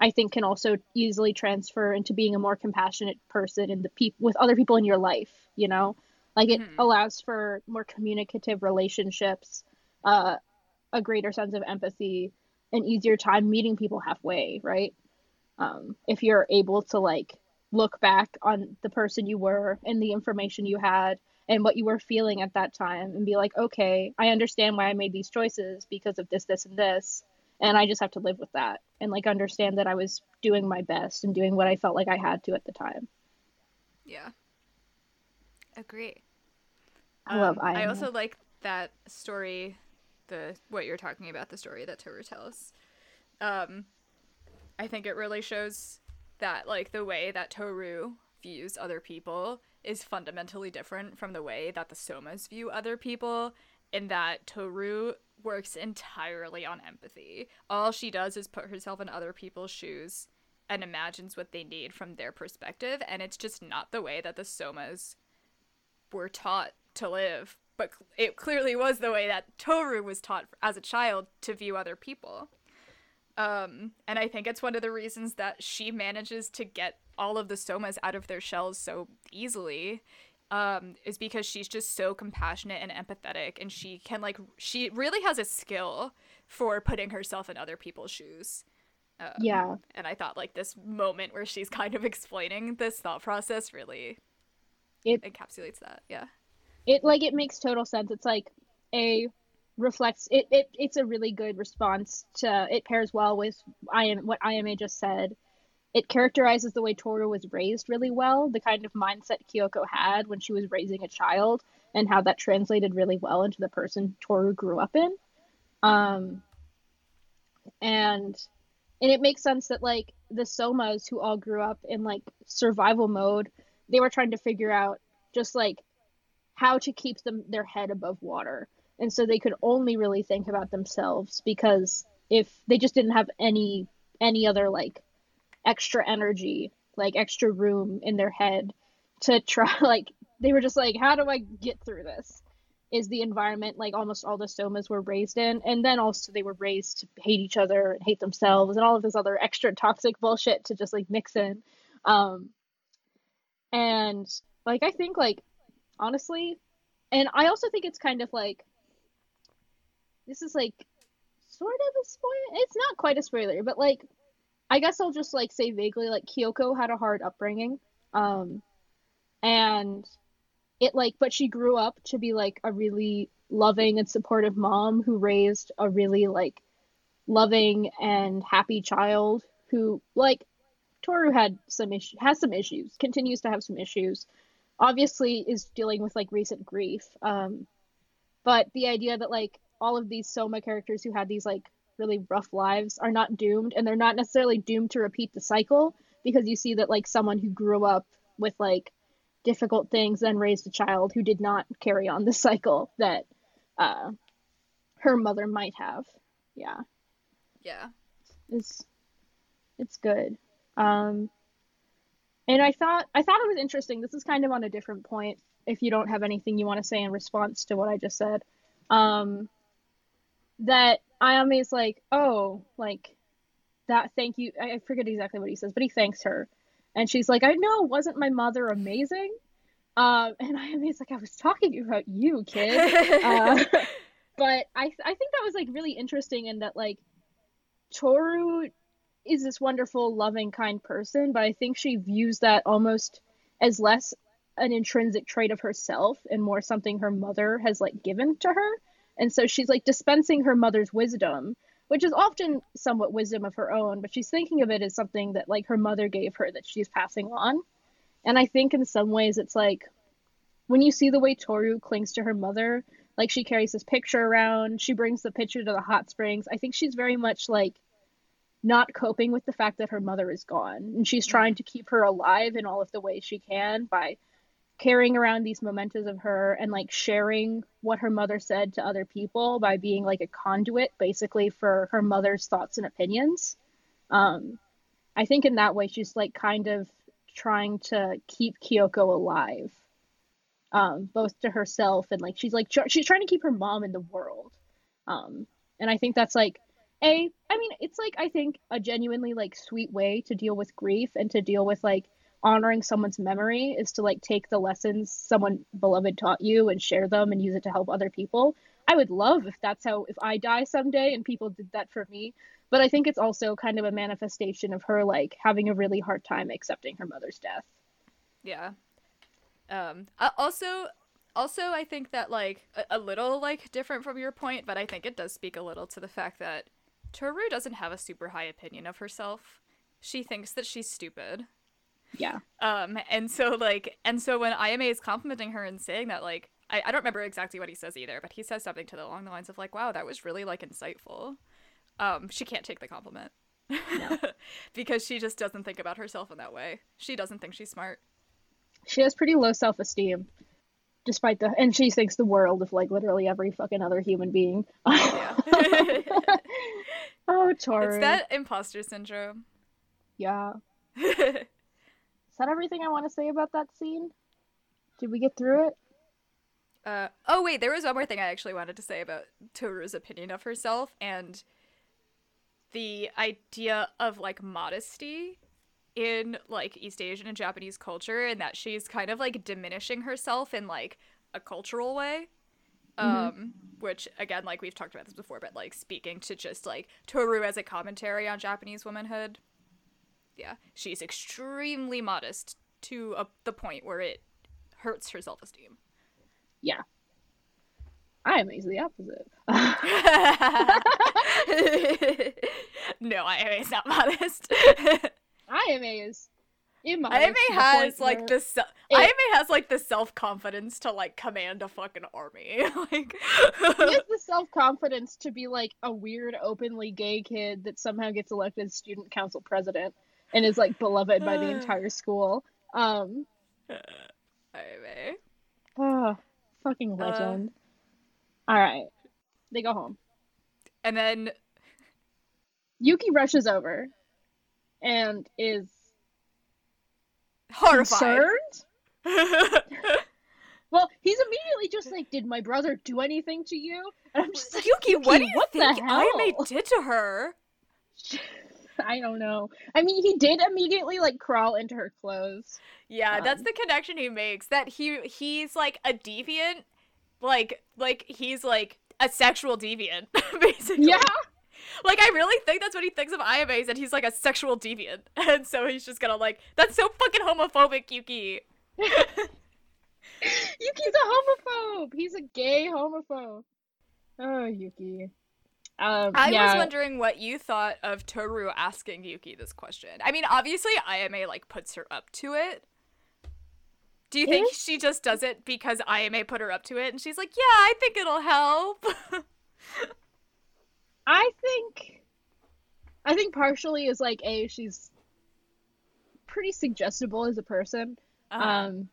I think can also easily transfer into being a more compassionate person in the people with other people in your life, you know? Like it Mhm. allows for more communicative relationships, uh a greater sense of empathy, an easier time meeting people halfway, right? Um, if you're able to like look back on the person you were and the information you had and what you were feeling at that time and be like, okay, I understand why I made these choices because of this, this, and this. And I just have to live with that and like understand that I was doing my best and doing what I felt like I had to at the time. Yeah. Agree. I love Um, I also like that story, the what you're talking about, the story that Toru tells. Um, I think it really shows that like the way that Toru views other people is fundamentally different from the way that the Somas view other people, in that Toru works entirely on empathy. All she does is put herself in other people's shoes and imagines what they need from their perspective, and it's just not the way that the Somas were taught to live, but it clearly was the way that Toru was taught as a child to view other people. Um, and I think it's one of the reasons that she manages to get all of the somas out of their shells so easily. Um, is because she's just so compassionate and empathetic, and she can like she really has a skill for putting herself in other people's shoes. Um, yeah. and I thought like this moment where she's kind of explaining this thought process really It- encapsulates that. Yeah. it like it makes total sense it's like a reflects it, it it's a really good response to it pairs well with i am what Ayame just said. It characterizes the way toru was raised really well the kind of mindset kyoko had when she was raising a child and how that translated really well into the person toru grew up in. Um and and it makes sense that like the somas who all grew up in like survival mode they were trying to figure out just like how to keep them their head above water and so they could only really think about themselves because if they just didn't have any any other like extra energy like extra room in their head to try like they were just like how do i get through this? is the environment like almost all the somas were raised in. And then also they were raised to hate each other and hate themselves and all of this other extra toxic bullshit to just like mix in. Um and like i think like honestly and i also think it's kind of like this is like sort of a spoiler it's not quite a spoiler but like i guess i'll just like say vaguely like kyoko had a hard upbringing um and it like but she grew up to be like a really loving and supportive mom who raised a really like loving and happy child who like Toru had some issue has some issues, continues to have some issues. Obviously is dealing with like recent grief. Um but the idea that like all of these Soma characters who had these like really rough lives are not doomed and they're not necessarily doomed to repeat the cycle because you see that like someone who grew up with like difficult things then raised a child who did not carry on the cycle that uh her mother might have. Yeah. Yeah. It's it's good. Um and I thought I thought it was interesting. This is kind of on a different point if you don't have anything you want to say in response to what I just said. Um that Ayame's like, "Oh, like that thank you. I forget exactly what he says, but he thanks her. And she's like, I know, wasn't my mother amazing? Um, and Ayame's like, I was talking about you, kid. uh, but I, I think that was like really interesting in that like Toru is this wonderful, loving, kind person, but I think she views that almost as less an intrinsic trait of herself and more something her mother has like given to her. And so she's like dispensing her mother's wisdom which is often somewhat wisdom of her own, but she's thinking of it as something that like her mother gave her that she's passing on. And I think in some ways it's like when you see the way Toru clings to her mother, like she carries this picture around, she brings the picture to the hot springs. I think she's very much like not coping with the fact that her mother is gone. And she's mm-hmm. trying to keep her alive in all of the ways she can by carrying around these mementos of her and like sharing what her mother said to other people by being like a conduit basically for her mother's thoughts and opinions. Um, I think in that way she's like kind of trying to keep Kyoko alive, um, both to herself and like she's like tr- she's trying to keep her mom in the world. Um, and I think that's like a I mean it's like I think a genuinely like sweet way to deal with grief and to deal with like honoring someone's memory is to like take the lessons someone beloved taught you and share them and use it to help other people. I would love if that's how if I die someday and people did that for me. But I think it's also kind of a manifestation of her like having a really hard time accepting her mother's death. Yeah. Um also also I think that like a, a little like different from your point, but I think it does speak a little to the fact that Toru doesn't have a super high opinion of herself. She thinks that she's stupid yeah. Um, and so like, and so when Ayame is complimenting her and saying that, like, I, I don't remember exactly what he says either, but he says something to the along the lines of like, "Wow, that was really like insightful." Um, she can't take the compliment no. because she just doesn't think about herself in that way. She doesn't think she's smart. She has pretty low self esteem, despite the, and she thinks the world of like literally every fucking other human being. Oh, Toru. It's that imposter syndrome. Yeah that everything I want to say about that scene? Did we get through it? Uh, oh wait, there was one more thing I actually wanted to say about Toru's opinion of herself and the idea of like modesty in like East Asian and Japanese culture and that she's kind of like diminishing herself in like a cultural way. Mm-hmm. Um which again like we've talked about this before but like speaking to just like Toru as a commentary on Japanese womanhood yeah, she's extremely modest to a, the point where it hurts her self esteem. Yeah. I am easily opposite. no, Ayame is not modest. Ayame is Ayame has like the se- Ayame has like the self confidence to like command a fucking army. like he has the self confidence to be like a weird openly gay kid that somehow gets elected student council president and is like beloved by the entire school. Um, Ayame. Oh, fucking uh, legend. Uh, All right, they go home, and then Yuki rushes over and is horrified. well, he's immediately just like, "Did my brother do anything to you?" And I'm just like, Yuki, Yuki what do you what think Ayame did to her? I don't know. I mean, he did immediately like crawl into her clothes. Yeah, um, that's the connection he makes. That he he's like a deviant, like like he's like a sexual deviant, basically. Yeah. Like I really think that's what he thinks of Ayame, that he's like a sexual deviant, and so he's just gonna like that's so fucking homophobic, Yuki. Yuki's a homophobe. He's a gay homophobe. Oh, Yuki. Um, I yeah. was wondering what you thought of Toru asking Yuki this question. I mean, obviously, Ayame like puts her up to it. Do you think she just does it because Ayame put her up to it, and she's like, "Yeah, I think it'll help." I think I think partially is like a she's pretty suggestible as a person. Uh-huh. Um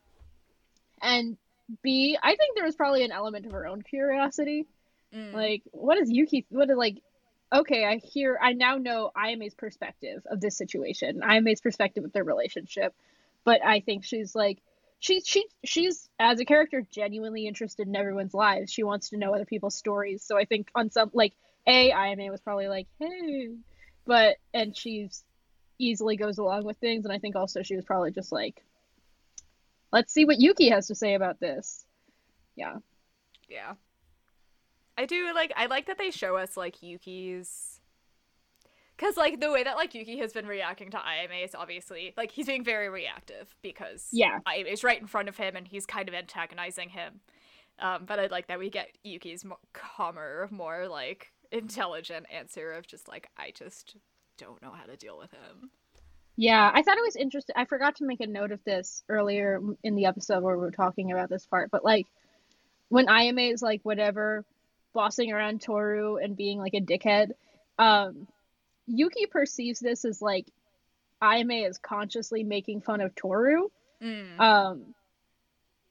and B, I think there was probably an element of her own curiosity. Mm. Like, what is Yuki what is like okay, I hear I now know Ayame's perspective of this situation, Ayame's perspective of their relationship. But I think she's like she she she's as a character genuinely interested in everyone's lives. She wants to know other people's stories. So I think on some like a Ayame was probably like, hey, but and she's easily goes along with things, and I think also she was probably just like, let's see what Yuki has to say about this. Yeah, Yeah. I do like I like that they show us like Yuki's cuz like the way that like Yuki has been reacting to Ayame is obviously like he's being very reactive because Yeah. Is right in front of him and he's kind of antagonizing him. Um, but I'd like that we get Yuki's mo- calmer, more like intelligent answer of just like I just don't know how to deal with him. yeah. I thought it was interesting. I forgot to make a note of this earlier in the episode where we were talking about this part, but like when Ayame is like whatever, bossing around Toru and being like a dickhead, um, Yuki perceives this as like Ayame is consciously making fun of Toru. Mm. Um,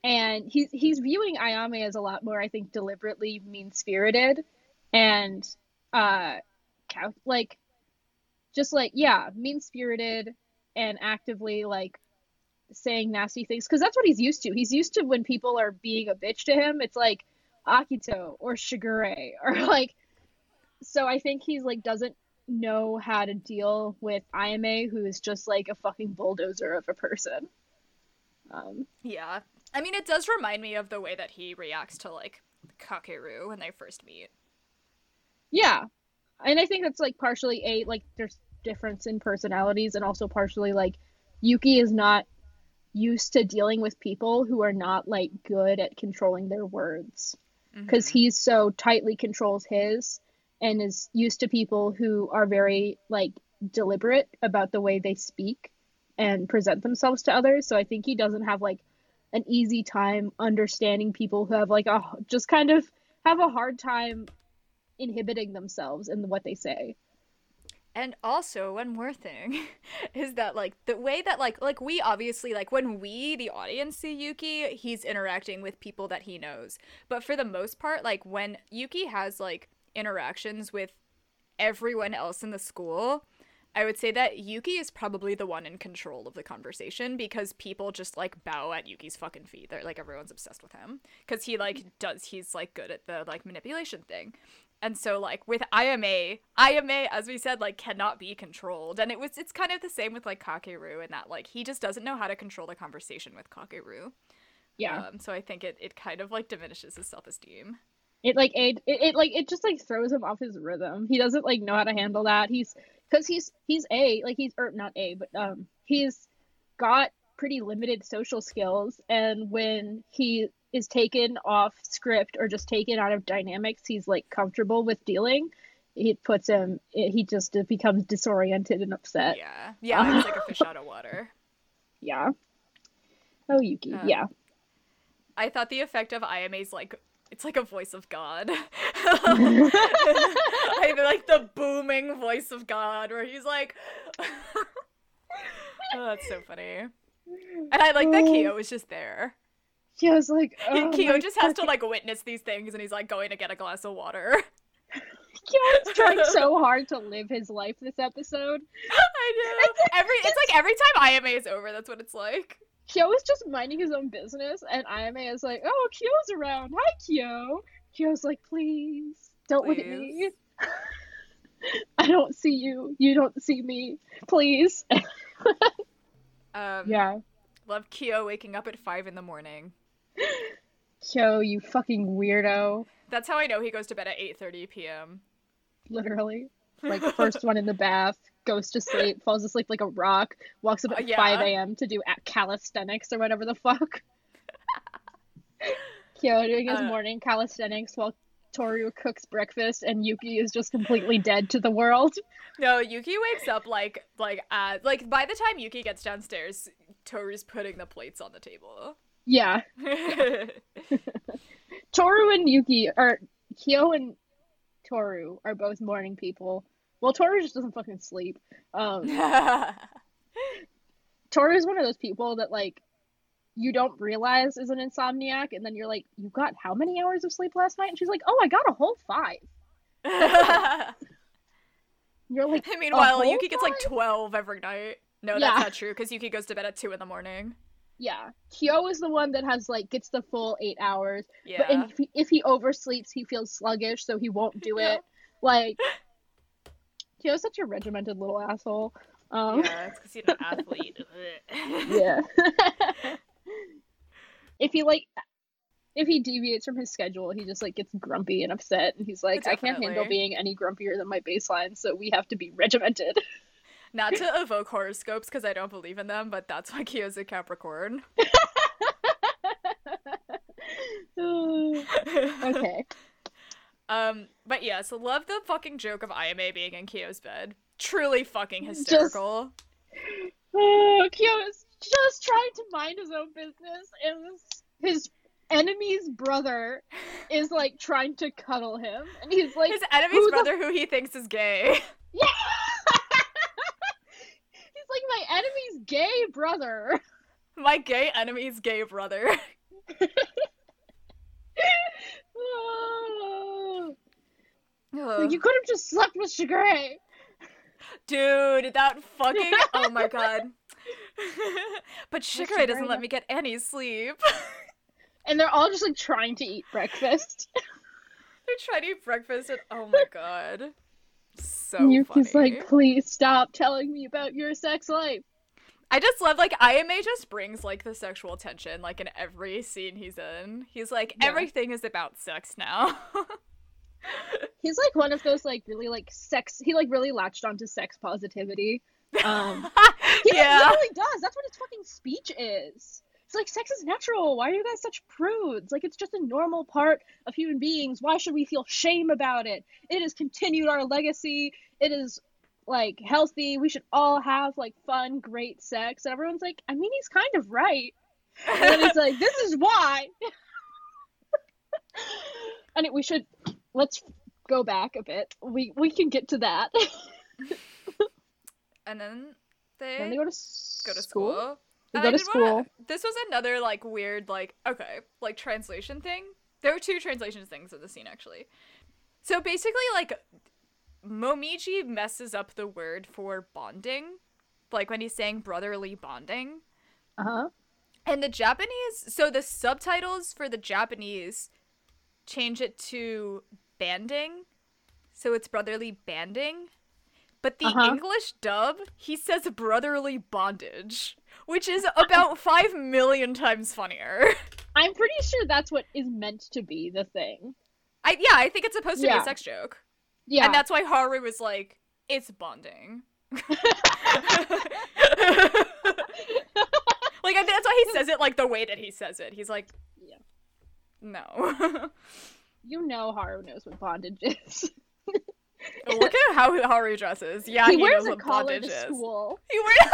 and he's he's viewing Ayame as a lot more, I think, deliberately mean spirited, and uh, like just like yeah, mean spirited and actively like saying nasty things because that's what he's used to. He's used to when people are being a bitch to him. It's like Akito or Shigure or like. So I think he's like doesn't know how to deal with IMA who is just like a fucking bulldozer of a person. Um, Yeah. I mean, it does remind me of the way that he reacts to like Kakeru when they first meet. Yeah. And I think that's like partially a like there's difference in personalities and also partially like Yuki is not used to dealing with people who are not like good at controlling their words because mm-hmm. he's so tightly controls his and is used to people who are very like deliberate about the way they speak and present themselves to others. So i think he doesn't have like an easy time understanding people who have like a just kind of have a hard time inhibiting themselves in what they say And also, one more thing is that like the way that like like we obviously like when we the audience see Yuki, he's interacting with people that he knows. But for the most part, like when Yuki has like interactions with everyone else in the school, I would say that Yuki is probably the one in control of the conversation because people just like bow at Yuki's fucking feet. They're like everyone's obsessed with him because he like does he's like good at the like manipulation thing. And so like with Ayame, Ayame as we said like cannot be controlled. And it was it's kind of the same with like Kakeru in that like he just doesn't know how to control the conversation with Kakeru. yeah Um so I think it it kind of like diminishes his self-esteem. it like it, it, it like it just like throws him off his rhythm he doesn't like know how to handle that he's because he's he's a like he's or not a but um he's got pretty limited social skills and when he is taken off script or just taken out of dynamics he's like comfortable with dealing it puts him it, he just becomes disoriented and upset Yeah. Yeah, it's like a fish out of water. yeah oh yuki Uh, yeah I thought the effect of ima's like it's like a voice of God. I like the booming voice of God where he's like Oh, that's so funny. And I like that Kyo is just there. Yeah, I was like oh, Kyo my just has to like witness these things and he's like going to get a glass of water. Kyo's trying so hard to live his life this episode I know. Every it's like every time IMA is over, that's what it's like. Kyo is just minding his own business, and IMA is like, "Oh, Kyo's around. Hi, Kyo." Kyo's like, "Please, don't look at me. I don't see you. You don't see me. Please." Um yeah, love Kyo waking up at five in the morning. Kyo, you fucking weirdo. That's how I know he goes to bed at eight thirty PM. Literally, like first one in the bath, goes to sleep, falls asleep like a rock, walks up Uh, at yeah. 5 a.m. to do calisthenics or whatever the fuck. Kyo doing his Uh, morning calisthenics while Toru cooks breakfast and Yuki is just completely dead to the world. No, Yuki wakes up like like uh like by the time Yuki gets downstairs, Toru's putting the plates on the table. Yeah. Toru and Yuki are Kyo and Toru are both morning people. Well, Toru just doesn't fucking sleep. Um, Toru is one of those people that like you don't realize is an insomniac, and then you're like, "You got how many hours of sleep last night?" And she's like, "Oh, I got a whole five. You're like, Meanwhile, whole Yuki gets like 12 every night. No, Yeah. that's not true because Yuki goes to bed at 2 in the morning. Yeah. Kyo is the one that has like gets the full eight hours, Yeah. but if he, if he oversleeps, he feels sluggish, so he won't do it. Like, Kyo's such a regimented little asshole. Um, yeah, it's because he's an athlete. yeah. if he like if he deviates from his schedule, he just like gets grumpy and upset and he's like, I can't handle being any grumpier than my baseline, so we have to be regimented. Not to evoke horoscopes because I don't believe in them, but that's why Kyo's a Capricorn. okay. Um, but yeah, so love the fucking joke of Ayame being in Kyo's bed. Truly fucking hysterical. Oh, Kyo is just trying to mind his own business and his enemy's brother is like trying to cuddle him and he's like His enemy's who the brother, who he thinks is gay. Yeah. He's like my enemy's gay brother. My gay enemy's gay brother. Oh. Like, you could have just slept with Shigure. Dude, that fucking oh my god. but Shigure Shigure doesn't let me get any sleep. And they're all just like trying to eat breakfast. They're trying to eat breakfast and oh my god. So Yuki's funny. like, please stop telling me about your sex life. I just love like IMA just brings like the sexual tension like in every scene he's in. He's like Yeah. everything is about sex now. He's like one of those like really like sex. He like really latched onto sex positivity. Um, he yeah. literally does. That's what his fucking speech is. It's like sex is natural. Why are you guys such prudes? Like it's just a normal part of human beings. Why should we feel shame about it? It has continued our legacy. It is like healthy. We should all have like fun, great sex. And everyone's like, I mean, he's kind of right. And then he's like, this is why. and it, we should let's go back a bit. We we can get to that. and then they, then they go to, go to school. school. And go to did wanna- this was another like weird like okay like translation thing. There were two translation things in the scene actually. So basically, like Momiji messes up the word for bonding, like when he's saying brotherly bonding. Uh huh. And the Japanese, so the subtitles for the Japanese change it to banding. So it's brotherly banding. But the Uh-huh. English dub, he says brotherly bondage, which is about 5 million times funnier. I'm pretty sure that's what is meant to be the thing. I yeah, I think it's supposed to be a sex joke. Yeah. And that's why Haru was like, it's bonding. like that's why he says it like the way that he says it. He's like, Yeah. no. you know Haru knows what bondage is. Look at how Haru dresses. Yeah, he he, wears knows a what collar bondage to is. school. He wears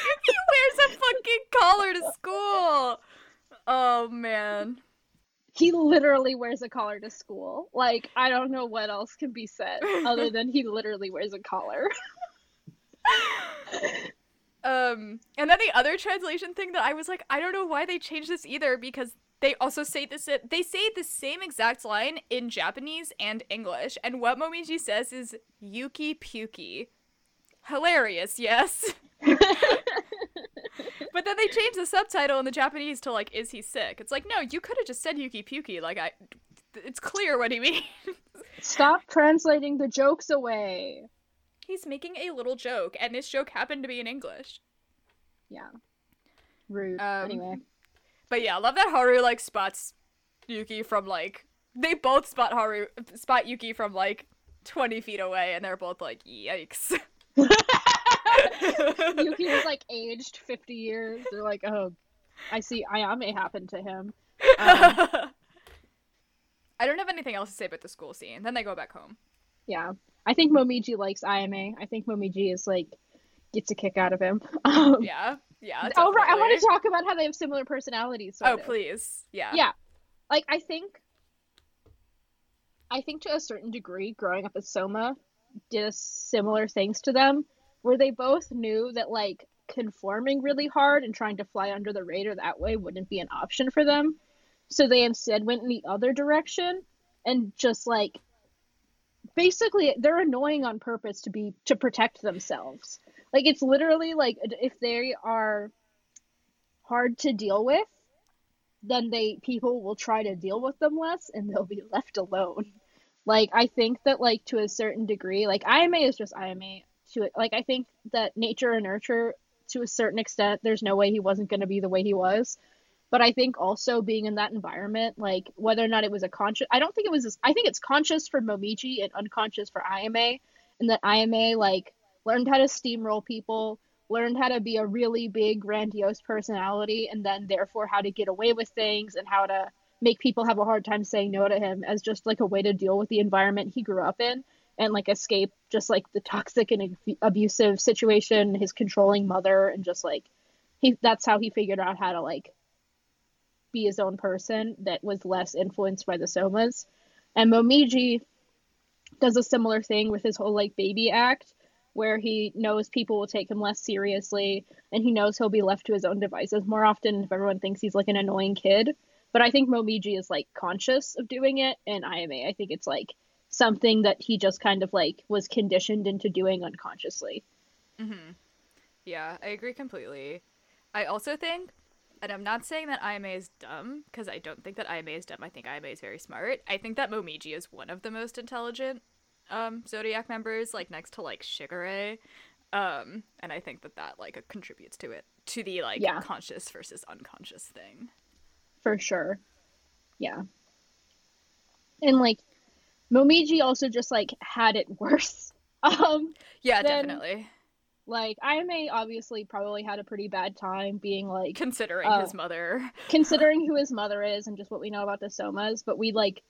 he wears a fucking collar to school. Oh man. He literally wears a collar to school. Like I don't know what else can be said other than he literally wears a collar. Um, and then the other translation thing that I was like, I don't know why they changed this either because they also say this. They say the same exact line in Japanese and English, and what Momiji says is "Yuki Puki." Hilarious, yes. But then they changed the subtitle in the Japanese to like, "Is he sick?" It's like, no, you could have just said "Yuki Puki." Like, I, it's clear what he means. Stop translating the jokes away. He's making a little joke, and this joke happened to be in English. Yeah. Rude. Um, anyway. But yeah, I love that Haru like spots Yuki from like they both spot Haru spot Yuki from like twenty feet away, and they're both like, "Yikes!" Yuki was like aged 50 years. They're like, oh, I see Ayame happened to him. Um, I don't have anything else to say about the school scene. Then they go back home. Yeah. I think Momiji likes Ayame. I think Momiji is like gets a kick out of him. Um, Yeah, yeah. Oh right, I want to talk about how they have similar personalities. Oh of. please, yeah. Yeah. Like I think I think to a certain degree growing up as Sohma did similar things to them where they both knew that like conforming really hard and trying to fly under the radar that way wouldn't be an option for them. So they instead went in the other direction and just like basically they're annoying on purpose to be to protect themselves. Like it's literally like if they are hard to deal with then they people will try to deal with them less and they'll be left alone. Like I think that like to a certain degree, like IMA is just IMA to it. Like I think that nature and nurture to a certain extent, there's no way he wasn't going to be the way he was. But I think also being in that environment, like whether or not it was a conscious, I don't think it was. I think it's conscious for Momiji and unconscious for IMA, and that IMA like learned how to steamroll people, learned how to be a really big, grandiose personality, and then therefore how to get away with things and how to make people have a hard time saying no to him as just like a way to deal with the environment he grew up in and like escape just like the toxic and abusive situation, his controlling mother, and just like he that's how he figured out how to like be his own person that was less influenced by the Sohmas. And Momiji does a similar thing with his whole like baby act where he knows people will take him less seriously and he knows he'll be left to his own devices more often if everyone thinks he's like an annoying kid. But I think Momiji is like conscious of doing it and IMA I think it's like something that he just kind of like was conditioned into doing unconsciously. Mm-hmm. Yeah, I agree completely. I also think, and I'm not saying that IMA is dumb, because I don't think that IMA is dumb. I think IMA is very smart. I think that Momiji is one of the most intelligent um, Zodiac members, like next to like Shigure. Um, and I think that that like contributes to it, to the like Yeah. conscious versus unconscious thing. For sure. Yeah. And like Momiji also just like had it worse. Um Yeah, Then- definitely. like IMA obviously probably had a pretty bad time being like Considering uh, his mother. considering who his mother is and just what we know about the Sohmas, but we like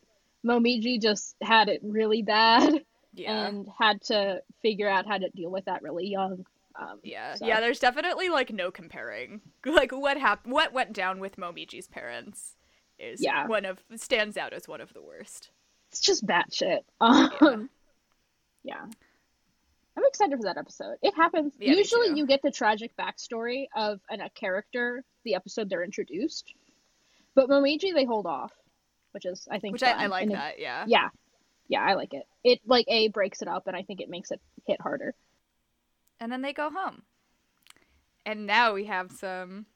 Momiji just had it really bad Yeah. and had to figure out how to deal with that really young. Um, Yeah, so- yeah. There's definitely like no comparing. Like what happened, what went down with Momiji's parents is Yeah. one of stands out as one of the worst. It's just batshit. Um, yeah. I'm excited for that episode. It happens. Yeah, Usually, you get the tragic backstory of an, a character the episode they're introduced, but Momiji they hold off, which is I think Which I, fun. I like And it- that. Yeah. yeah, yeah, I like it. It like a breaks it up, and I think it makes it hit harder. And then they go home. And now we have some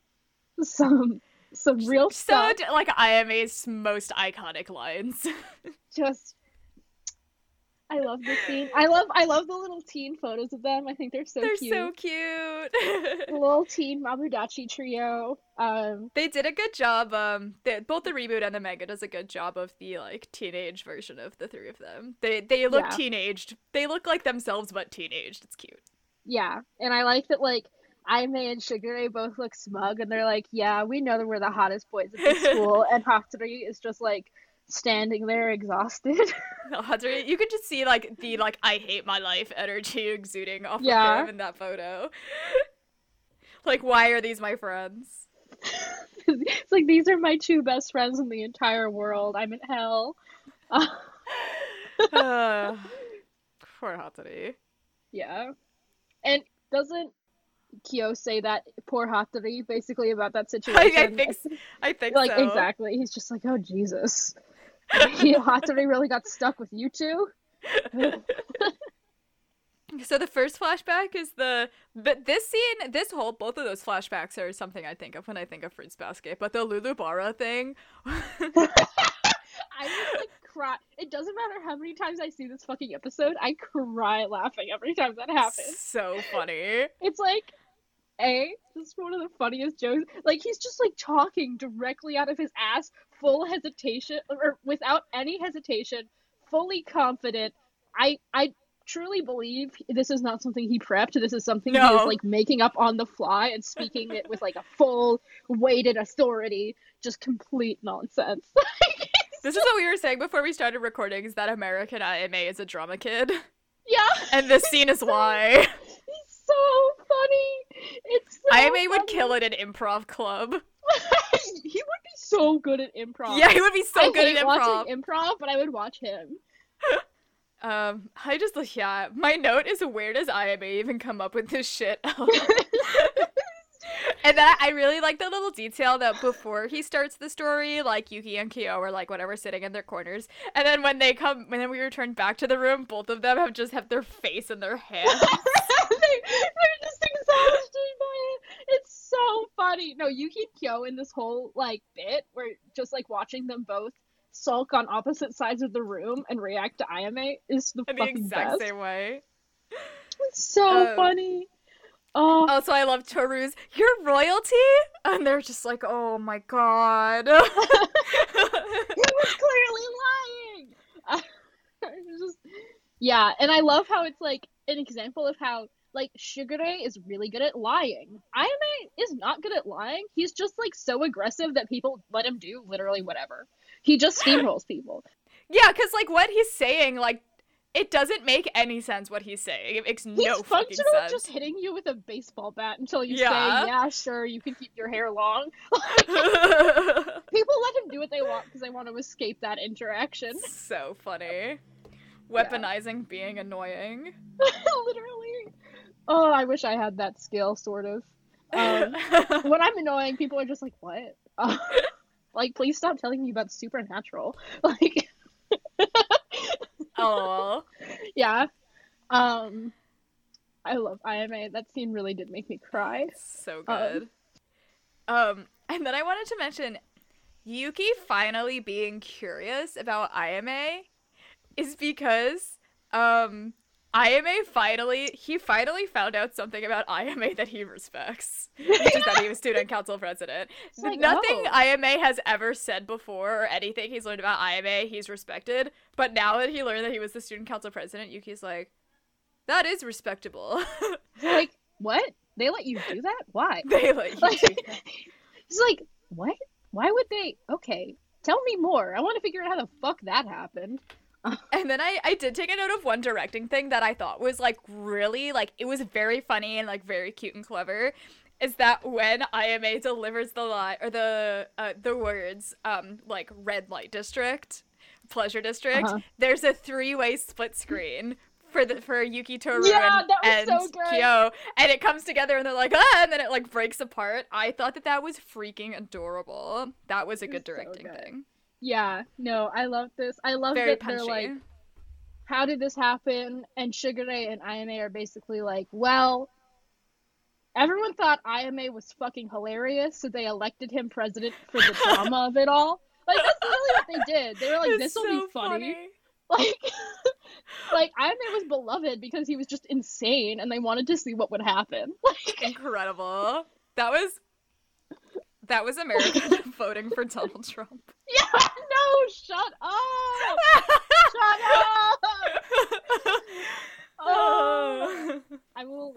Some some real so stuff. like IMA's most iconic lines. Just. I love this scene. I love I love the little teen photos of them. I think they're so They're cute. so cute. The little teen Mabudachi trio. Um, they did a good job. Um, they, both the reboot and the manga does a good job of the like teenage version of the three of them. They they look Yeah. teenaged. They look like themselves but teenaged. It's cute. Yeah, and I like that like Ayame and Sugar Shigure both look smug, and they're like, "Yeah, we know that we're the hottest boys at the school," and Hatori is just like standing there exhausted. Hatori, you could just see like the like I hate my life energy exuding off Yeah. of him in that photo. like, why are these my friends? it's like these are my two best friends in the entire world. I'm in hell. Uh, poor yeah, and doesn't Kyo say that poor Hatori basically about that situation? I think s- I think like so. exactly. He's just like, "Oh Jesus." He, Hatori really got stuck with you two. So the first flashback is the but this scene, this whole both of those flashbacks are something I think of when I think of Fruits Basket. But the Lulubara thing, I was like cry. It doesn't matter how many times I see this fucking episode, I cry laughing every time that happens. so funny. It's like, a this is one of the funniest jokes. Like he's just like talking directly out of his ass, full hesitation or without any hesitation, fully confident. I I truly believe this is not something he prepped. This is something he No. is like making up on the fly and speaking it with like a full weighted authority. Just complete nonsense. This is what we were saying before we started recording is that American IMA is a drama kid. Yeah. And this scene is why. He's so funny. It's so IMA would kill at an improv club. he would be so good at improv. Yeah, he would be so I good at improv. watching improv, but I would watch him. Um, I just yeah. My note is where does IMA even come up with this shit? and then I really like the little detail that before he starts the story, like Yuki and Kyo are like whatever sitting in their corners, and then when they come, when we return back to the room, both of them have just have their face in their hands. they, they're just exhausted by it. It's so funny. No, Yuki and Kyo in this whole like bit where just like watching them both sulk on opposite sides of the room and react to Ayame is the the fucking exact best. same way. It's so Um, funny. Oh, Also, I love Toru's "You're royalty," and they're just like, "Oh my god." he was clearly lying. It's just, yeah, and I love how it's like an example of how like Shigure is really good at lying. Ayame is not good at lying. He's just like so aggressive that people let him do literally whatever. He just steamrolls people. yeah, because like what he's saying, like it doesn't make any sense. What he's saying, it makes He's no fucking functional sense. just hitting you with a baseball bat until you Yeah. say, "Yeah, sure, you can keep your hair long." People let him do what they want because they want to escape that interaction. so funny. Weaponizing being annoying. Literally. Oh, I wish I had that skill, sort of. Um, when I'm annoying, people are just like, "What?" Uh, like, please stop telling me about supernatural. Like, oh, yeah. Um, I love IMA. That scene really did make me cry. so Um, good. Um, and then I wanted to mention Yuki finally being curious about IMA is because um IMA finally he finally found out something about IMA that he respects, which is that he was student council president. Like, Nothing oh. IMA has ever said before or anything he's learned about IMA he's respected, but now that he learned that he was the student council president, Yuki's like that is respectable. like, what? They let you do that? Why? they let you Like, do that. It's like, what? Why would they? Okay, tell me more. I want to figure out how the fuck that happened. And then I, I did take a note of one directing thing that I thought was like really like it was very funny and like very cute and clever. Is that when IMA delivers the lie or the uh, the words um like red light district, pleasure district, Uh-huh. there's a three way split screen for the for Yuki Toru Yeah, and, and so. Kyo, and it comes together and they're like ah, and then it like breaks apart. I thought that that was freaking adorable. That was a good was so directing good. thing. Yeah, no, I love this. I love Very that punchy. they're like, how did this happen? And Shigure and IMA are basically like, well, everyone thought IMA was fucking hilarious, so they elected him president for the drama of it all. Like that's really what they did. They were like, this will so be funny. Like, like IMA was beloved because he was just insane, and they wanted to see what would happen. Like, incredible. That was that was America voting for Donald Trump. yeah, no, shut up, shut up. Oh. I will.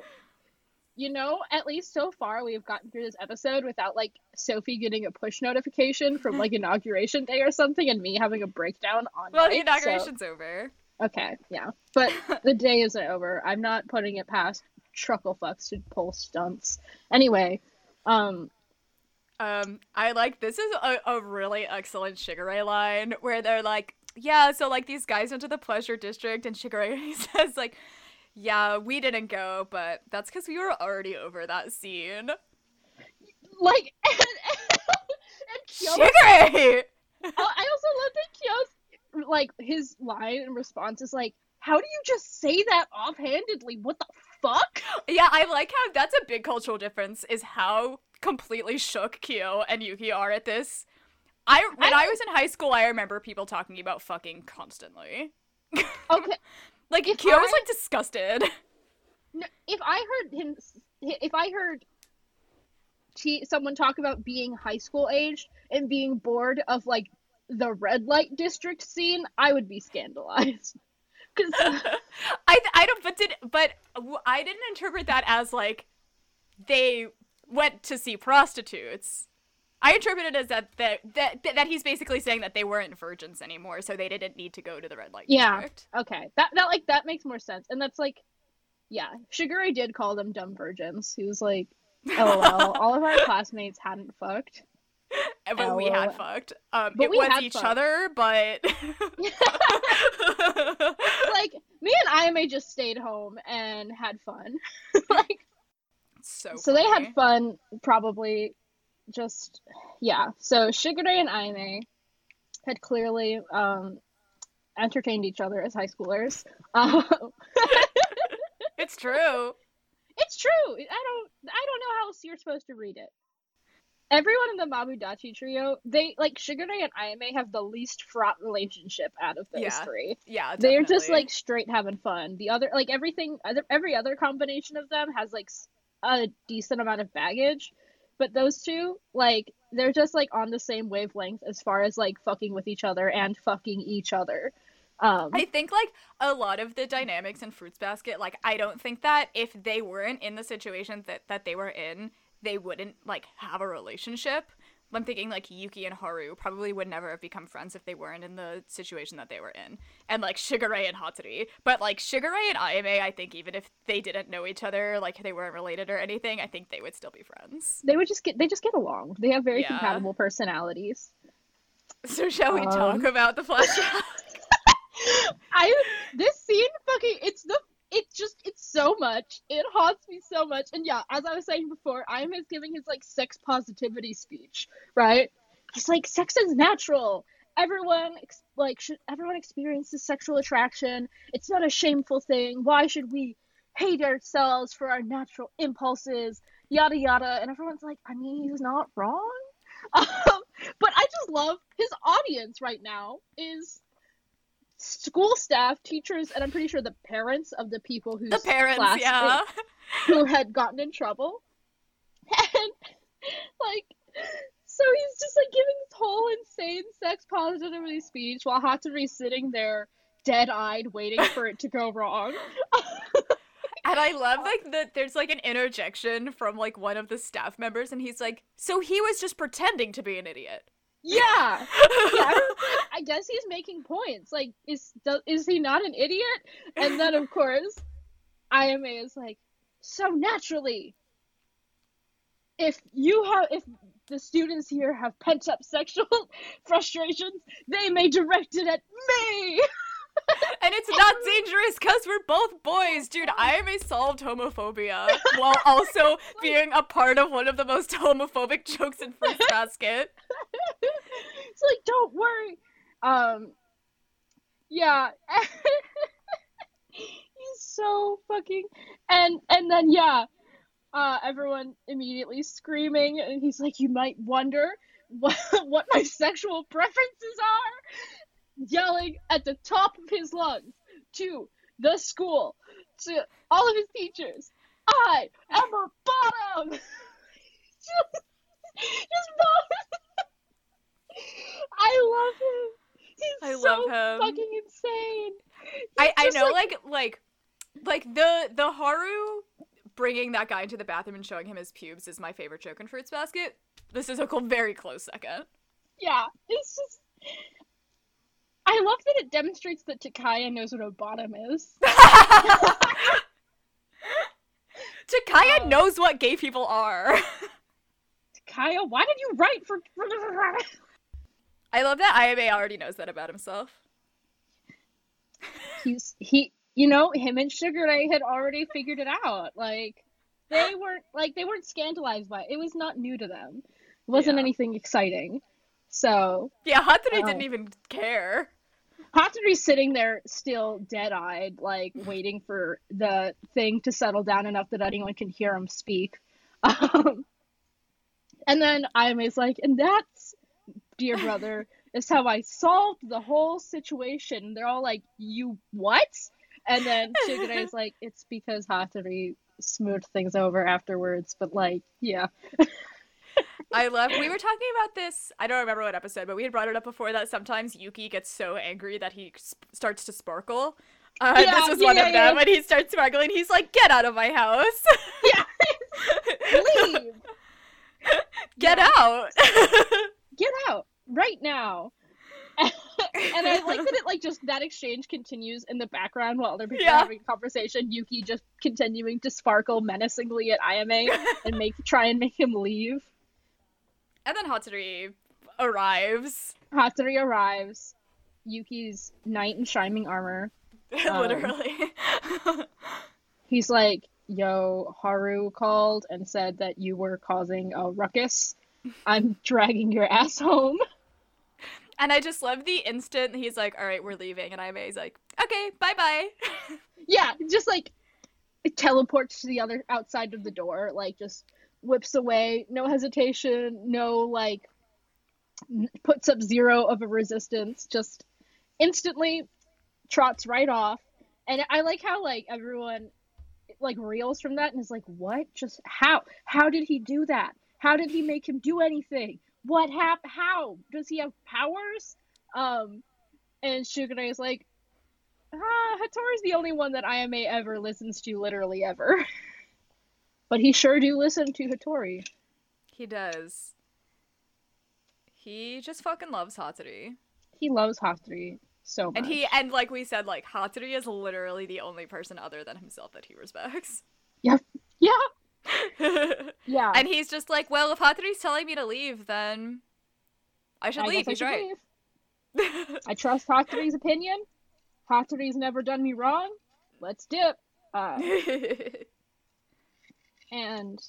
You know, at least so far we've gotten through this episode without like Sophie getting a push notification from like inauguration day or something, and me having a breakdown on. well, night, the so- inauguration's over. Okay, yeah, but the day isn't over. I'm not putting it past truckle fucks to pull stunts. Anyway, um, Um, I like this is a, a really excellent Shigure line where they're like, yeah, so like these guys went to the pleasure district and Shigure says like, yeah, we didn't go, but that's because we were already over that scene. like, and, and Kyo, Shigure! I also love that Kyo's like his line and response is like, "How do you just say that offhandedly? What the fuck?" Yeah, I like how that's a big cultural difference is how completely shook Kyo and Yuki are at this. I when I, I- was in high school, I remember people talking about fucking constantly. Okay, Like If Kyo was like disgusted. No, if I heard him, if I heard t- someone talk about being high school aged and being bored of like the red light district scene, I would be scandalized. Because I I don't but did but I didn't interpret that as like they went to see prostitutes. I interpreted it as that that, that that he's basically saying that they weren't virgins anymore, so they didn't need to go to the red light Yeah. district. Okay, that that like that makes more sense, and that's like, yeah, Shigure did call them dumb virgins. He was like, "Oh all of our classmates hadn't fucked." but we had fucked. Um, But it we was had each fucked. other, but like me and Ayame just stayed home and had fun. like so so they had fun probably just yeah. So Shigure and Ayame had clearly um entertained each other as high schoolers. Um, It's true. It's true. I don't I don't know how else you're supposed to read it. Everyone in the Mabudachi trio, they like Shigure and Ayame have the least fraught relationship out of those Yeah, three. Yeah, They're just like straight having fun. The other like everything other every other combination of them has like a decent amount of baggage, but those two like they're just like on the same wavelength as far as like fucking with each other and fucking each other. Um I think like a lot of the dynamics in Fruits Basket, like I don't think that if they weren't in the situation that that they were in, they wouldn't like have a relationship. I'm thinking like Yuki and Haru probably would never have become friends if they weren't in the situation that they were in. And like Shigure and Hatsuri. But like Shigure and Ayame, I think even if they didn't know each other, like they weren't related or anything, I think they would still be friends. they would just get they just get along. They have very Yeah. compatible personalities. So shall we Um. talk about the flashback? I this scene fucking it's the it just it's so much. It haunts me so much. And yeah, as I was saying before, I'm is giving his like sex positivity speech, right? He's like sex is natural. Everyone ex- like should everyone experiences sexual attraction. It's not a shameful thing. Why should we hate ourselves for our natural impulses? Yada yada. And everyone's like, I mean, he's not wrong. Um, but I just love his audience right now is school staff, teachers, and I'm pretty sure the parents of the people whose the parents, yeah. who had gotten in trouble. And like so he's just like giving this whole insane sex positivity speech while Hatori's sitting there dead eyed waiting for it to go wrong. And I love like that there's like an interjection from like one of the staff members and he's like, "So he was just pretending to be an idiot." Yeah. Yeah, I, guess he's making points. Like, is do, is he not an idiot? And then, of course, IMA is like, so naturally, if you have, if the students here have pent up sexual frustrations, they may direct it at me. And it's not dangerous because we're both boys, dude. Ayame solved homophobia while also being a part of one of the most homophobic jokes in Fruits Basket. it's like, don't worry. Um, yeah. He's so fucking and and then yeah, uh, everyone immediately screaming, and he's like, "You might wonder what what my sexual preferences are," yelling at the top of his lungs to the school, to all of his teachers. I am a bottom. just, just bottom. I love him. He's I so love him. fucking insane. I, He's I know like like like the the Haru bringing that guy into the bathroom and showing him his pubes is my favorite joke in Fruits Basket. This is a very close second. yeah, it's just. I love that it demonstrates that Takaya knows what a bottom is. Takaya Oh. knows what gay people are. Takaya, why did you write for? I love that Ayame already knows that about himself. He's he, you know, him and Shigure had already figured it out. Like they weren't like they weren't scandalized by it. It was not new to them. It wasn't Yeah. anything exciting. So Yeah, Hatori Oh. didn't um, even care. Hatori's sitting there still dead-eyed, like waiting for the thing to settle down enough that anyone can hear him speak. Um, and then Ayame's like, and that's, dear brother, is how I solved the whole situation. They're all like, you what? And then Shigure's like, it's because Hatsuri smoothed things over afterwards, but like, yeah. I love. We were talking about this. I don't remember what episode, but we had brought it up before that sometimes Yuki gets so angry that he sp- starts to sparkle. Uh, Yeah, this was yeah, one yeah, of them, and he starts sparkling. He's like, "Get out of my house! Yeah. Leave! Get Yeah. out!" Right now. and I like that it like just that exchange continues in the background while other people Yeah. are having a conversation. Yuki just continuing to sparkle menacingly at Ima and make try and make him leave. And then Hatori arrives. Hatori arrives. Yuki's knight in shining armor. Um, Literally. He's like, "Yo, Haru called and said that you were causing a ruckus. I'm dragging your ass home." and I just love the instant he's like, all right, we're leaving. And Ayame's like, okay, bye bye. Yeah, just like teleports to the other outside of the door, like just whips away, no hesitation, no like puts up zero of a resistance, just instantly trots right off. And I like how like everyone like reels from that and is like, "What? Just how? How did he do that? How did he make him do anything? What hap? How does he have powers?" Um, and Shigure is like, Ah, Hatori's the only one that Ayame ever listens to, literally ever. but he sure do listen to Hatori. he does. He just fucking loves Hatori. He loves Hatori so much. And he and like we said, like Hatori is literally the only person other than himself that he respects. yeah, yeah, and he's just like, well, if Hatori's telling me to leave, then I should I leave. I He's should right. leave. I trust Hatori's opinion. Hatori's never done me wrong. Let's dip. Uh, and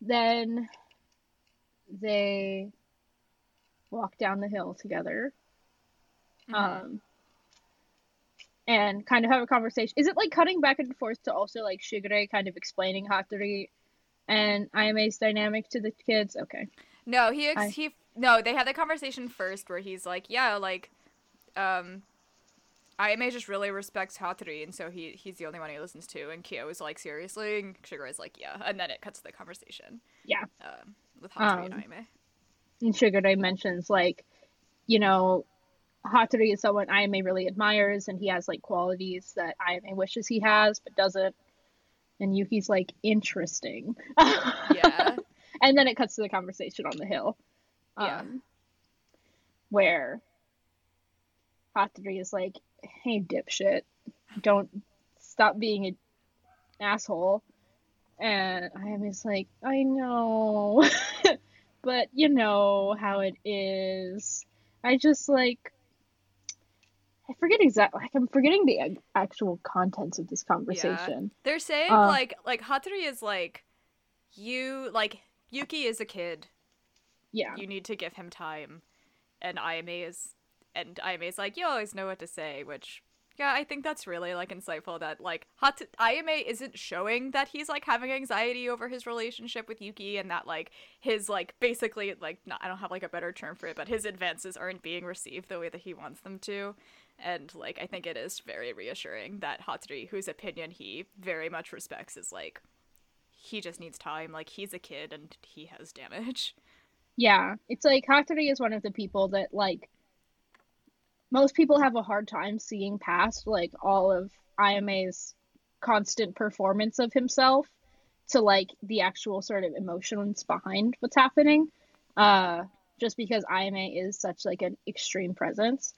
then they walk down the hill together. Mhm. um and kind of have a conversation is it like cutting back and forth to also like shigure kind of explaining hatori and IMA's dynamic to the kids okay No, he ex- I- he no. They had the conversation first where he's like, yeah, like, um, Ayame just really respects Hatori, and so he he's the only one he listens to. And Kyo is like, seriously, and is like, yeah, and then it cuts to the conversation. Yeah. Um, with Hatori and Um, Ayame. and shigure mentions like you know hatori is someone ayame really admires and he has like qualities that ayame wishes he has but doesn't and yuki's like interesting Yeah. and then it cuts to the conversation on the hill Yeah. um, where Hatori is like hey dipshit. Don't stop being an asshole. And i am just like i know. But you know how it is. I just like i forget exactly like i'm forgetting the actual contents of this conversation. They're saying Uh, like like Hatori is like, you like Yuki is a kid. yeah. You need to give him time, and Ayame is and Ayame is like, you always know what to say, which yeah, I think that's really like insightful that like Hat Ayame isn't showing that he's like having anxiety over his relationship with Yuki and that like his like basically like not, I don't have like a better term for it, but his advances aren't being received the way that he wants them to. And like I think it is very reassuring that Hatori, whose opinion he very much respects, is like he just needs time, like he's a kid and he has damage. Yeah, it's like Hatori is one of the people that like most people have a hard time seeing past like all of IMA's constant performance of himself to like the actual sort of emotions behind what's happening. Uh just because IMA is such like an extreme presence.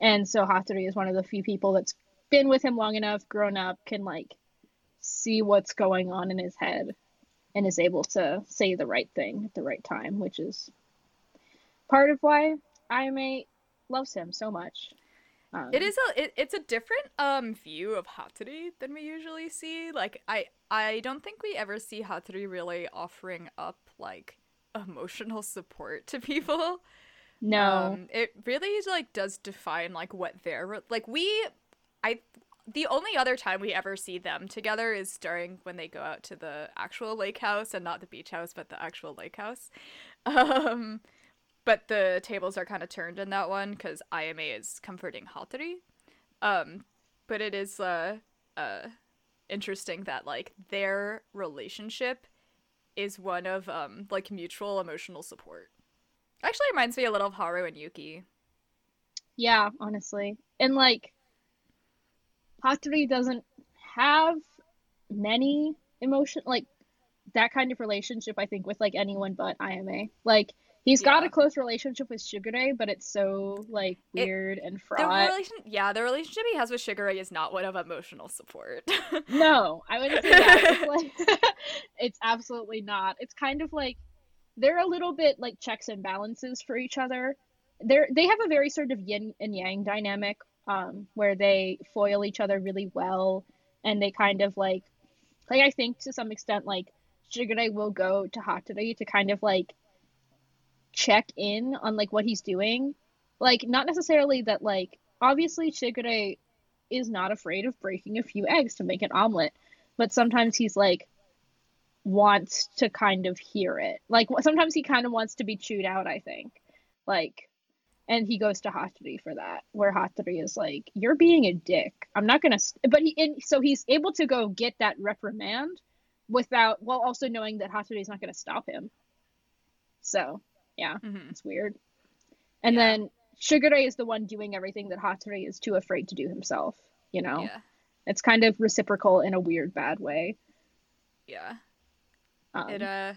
And so Hatori is one of the few people that's been with him long enough, grown up, can like see what's going on in his head and is able to say the right thing at the right time, which is part of why Ayame loves him so much. Um, It is a it, it's a different um view of Hatori than we usually see. Like I I don't think we ever see Hatori really offering up like emotional support to people. no, Um, it really like does define like what they're like we I the only other time we ever see them together is during when they go out to the actual lake house and not the beach house but the actual lake house. Um but the tables are kind of turned in that one cuz IMA is comforting Hatori. Um but it is uh uh interesting that like their relationship is one of um like mutual emotional support. Actually reminds me a little of Haru and Yuki. yeah, honestly, and like Hatori doesn't have many emotion like that kind of relationship. I think with like anyone but IMA, Like He's got a close relationship with Shigure, but it's so like It- weird and The fraught. relation, yeah, the relationship he has with Shigure is not one of emotional support. No, I wouldn't say that. It's like it's absolutely not. It's kind of like they're a little bit like checks and balances for each other. They're they have a very sort of yin and yang dynamic, um, where they foil each other really well, and they kind of like, like I think to some extent like Shigure will go to Hatori to kind of like check in on like what he's doing, like not necessarily that like obviously Shigure is not afraid of breaking a few eggs to make an omelet, but sometimes he's like wants to kind of hear it. Like sometimes he kind of wants to be chewed out, I think. Like and he goes to Hatori for that, where Hatori is like, "You're being a dick. I'm not gonna." But he, and so he's able to go get that reprimand without, while also knowing that Hatori is not gonna stop him. So yeah, Mhm. it's weird. And Yeah. then Shigure is the one doing everything that Hatori is too afraid to do himself. You know, Yeah, it's kind of reciprocal in a weird, bad way. yeah. Um, It uh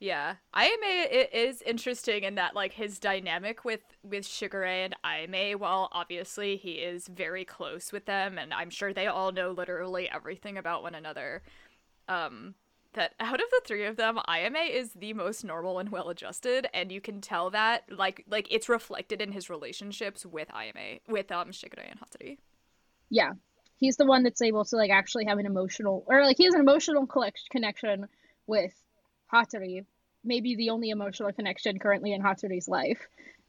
yeah. Ayame it is interesting in that like his dynamic with with Shigure and Ayame, while obviously he is very close with them and I'm sure they all know literally everything about one another. Um that out of the three of them, Ayame is the most normal and well adjusted, and you can tell that like like it's reflected in his relationships with Ayame with um Shigure and Hatori. yeah, he's the one that's able to like actually have an emotional, or like he has an emotional collect- connection with Hatori. Maybe the only emotional connection currently in Hatori's life,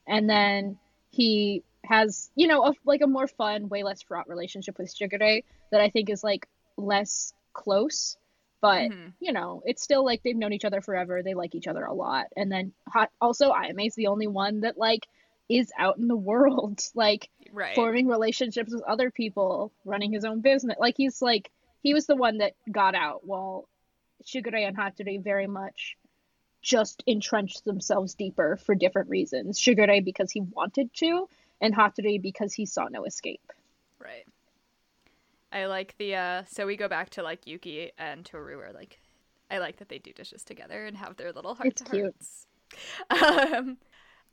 and then he has you know a, like a more fun, way less fraught relationship with Shigure that I think is like less close, but Mhm. you know, it's still like they've known each other forever. They like each other a lot. And then also Ayame's the only one that like is out in the world, like Right. forming relationships with other people, running his own business. Like he's like he was the one that got out while Shigure and Hatori very much just entrenched themselves deeper for different reasons. Shigure because he wanted to, and Hatori because he saw no escape. Right. I like the uh so we go back to like Yuki and Toru are like I like that they do dishes together and have their little heart It's to cute. hearts. Um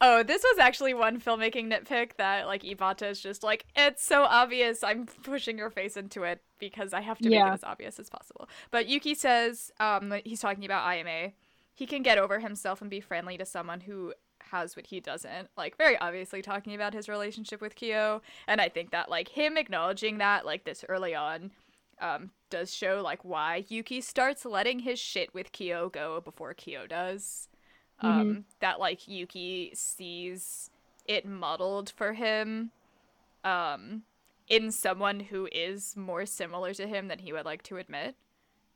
Oh, this was actually one filmmaking nitpick that like Ibata is just like, it's so obvious I'm pushing your face into it because I have to make it as obvious as possible. But Yuki says, um he's talking about Ayame. He can get over himself and be friendly to someone who has what he doesn't. Like very obviously talking about his relationship with Kyo. And I think that like him acknowledging that like this early on um does show like why Yuki starts letting his shit with Kyo go before Kyo does. Um that like Yuki sees it modeled for him um in someone who is more similar to him than he would like to admit.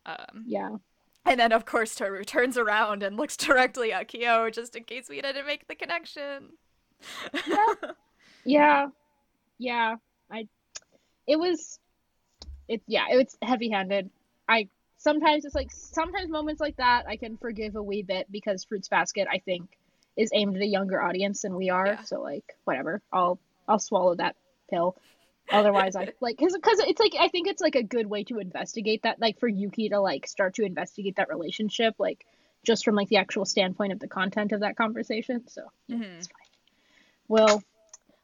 Um Yeah. And then of course Toru turns around and looks directly at Kyo just in case we didn't make the connection. Yeah, yeah. Yeah. I. It was. It yeah. It was heavy-handed. I sometimes it's like sometimes moments like that I can forgive a wee bit because Fruits Basket I think is aimed at a younger audience than we are. Yeah. So like whatever. I'll I'll swallow that pill. Otherwise I like because it's like I think it's like a good way to investigate that like for Yuki to like start to investigate that relationship like just from like the actual standpoint of the content of that conversation. So yeah, Mhm. it's fine. We'll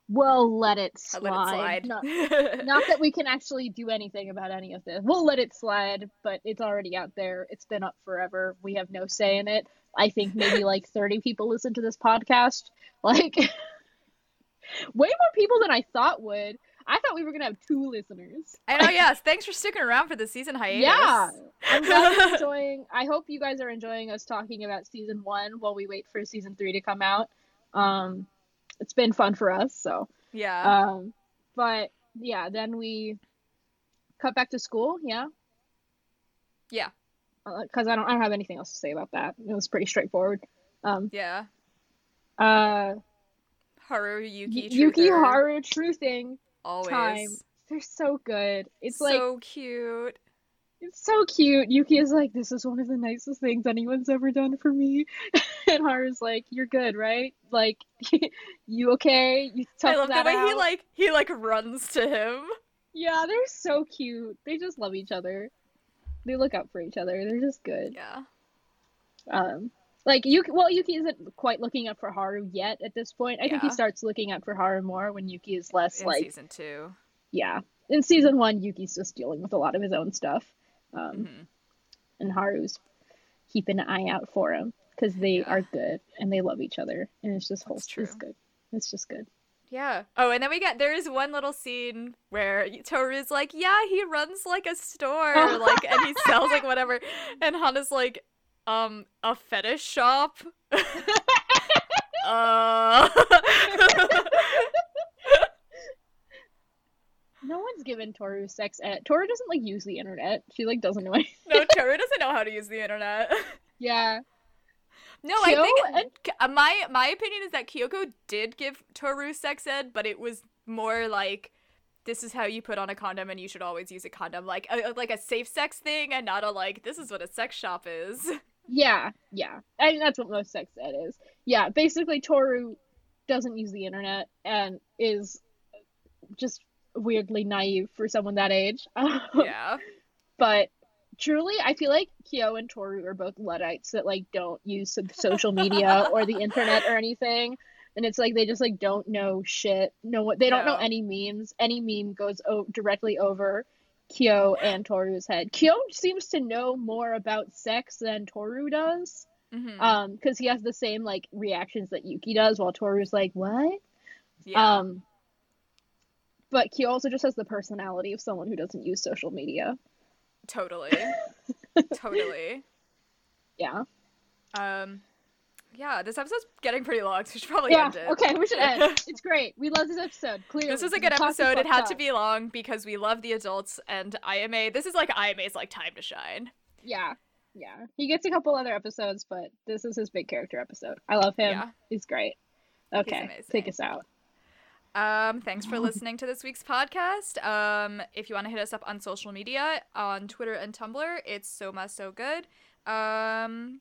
we'll let it slide. let it Not, slide. not that we can actually do anything about any of this. We'll let it slide, but it's already out there. It's been up forever. We have no say in it. I think maybe like 30 people listen to this podcast. Like way more people than I thought would. I thought we were gonna have two listeners. I know, yes. Thanks for sticking around for the season hiatus. Yeah, I'm glad you're enjoying. I hope you guys are enjoying us talking about season one while we wait for season three to come out. Um, it's been fun for us. So, Yeah. um, but yeah, then we cut back to school. Yeah, yeah. because I don't, I don't have anything else to say about that. It was pretty straightforward. Um, Yeah. uh, Haru, Yuki, Yuki Haru truthing. Always. time. They're so good. It's like so cute. It's so cute. Yuki is like, this is one of the nicest things anyone's ever done for me. and Haru's like, you're good, right? Like, you okay? You tough I love the that way he like he like runs to him. Yeah, they're so cute. They just love each other. They look out for each other. They're just good. Yeah. Um, Like Yuki, well, Yuki isn't quite looking up for Haru yet at this point. I think he starts looking up for Haru more when Yuki is less in like, season two. yeah. In season one, Yuki's just dealing with a lot of his own stuff, um, Mhm. and Haru's keeping an eye out for him because they Yeah. are good and they love each other, and it's just whole, it's good. It's just good. Yeah. Oh, and then we get there is one little scene where Toru's like, "Yeah, he runs like a store, like, and he sells like whatever," and Hana's like, "Um, a fetish shop." uh. No one's given Toru sex ed. Toru doesn't like use the internet. She like doesn't know. No, Toru doesn't know how to use the internet. yeah. No, I think and- uh, my my opinion is that Kyoko did give Toru sex ed, but it was more like this is how you put on a condom and you should always use a condom, like a, like a safe sex thing, and not a like this is what a sex shop is. Yeah, yeah. I think that's what most sex ed is. Yeah, basically Toru doesn't use the internet and is just weirdly naive for someone that age. yeah, But truly, I feel like Kyo and Toru are both Luddites that like don't use social media or the internet or anything. And it's like they just like don't know shit. No, what they don't know any memes. Any meme goes o- directly over Kyo and Toru's head. Kyo seems to know more about sex than Toru does. Mhm. Um, because he has the same like reactions that Yuki does, while Toru's like, "What?" yeah. Um, but Kyo also just has the personality of someone who doesn't use social media. totally, totally. Yeah. Um, yeah, this episode's getting pretty long, so we should probably yeah. end it. Okay, we should end. it's great. We love this episode. Clearly, This was a good episode. It had to be long because we love the adults and Ayame. This is like Ayame's like time to shine. Yeah. Yeah. He gets a couple other episodes, but this is his big character episode. I love him. Yeah. He's great. Okay. amazing. Take us out. Um, thanks for listening to this week's podcast. Um, if you want to hit us up on social media, on Twitter and Tumblr, it's so much so good. Um,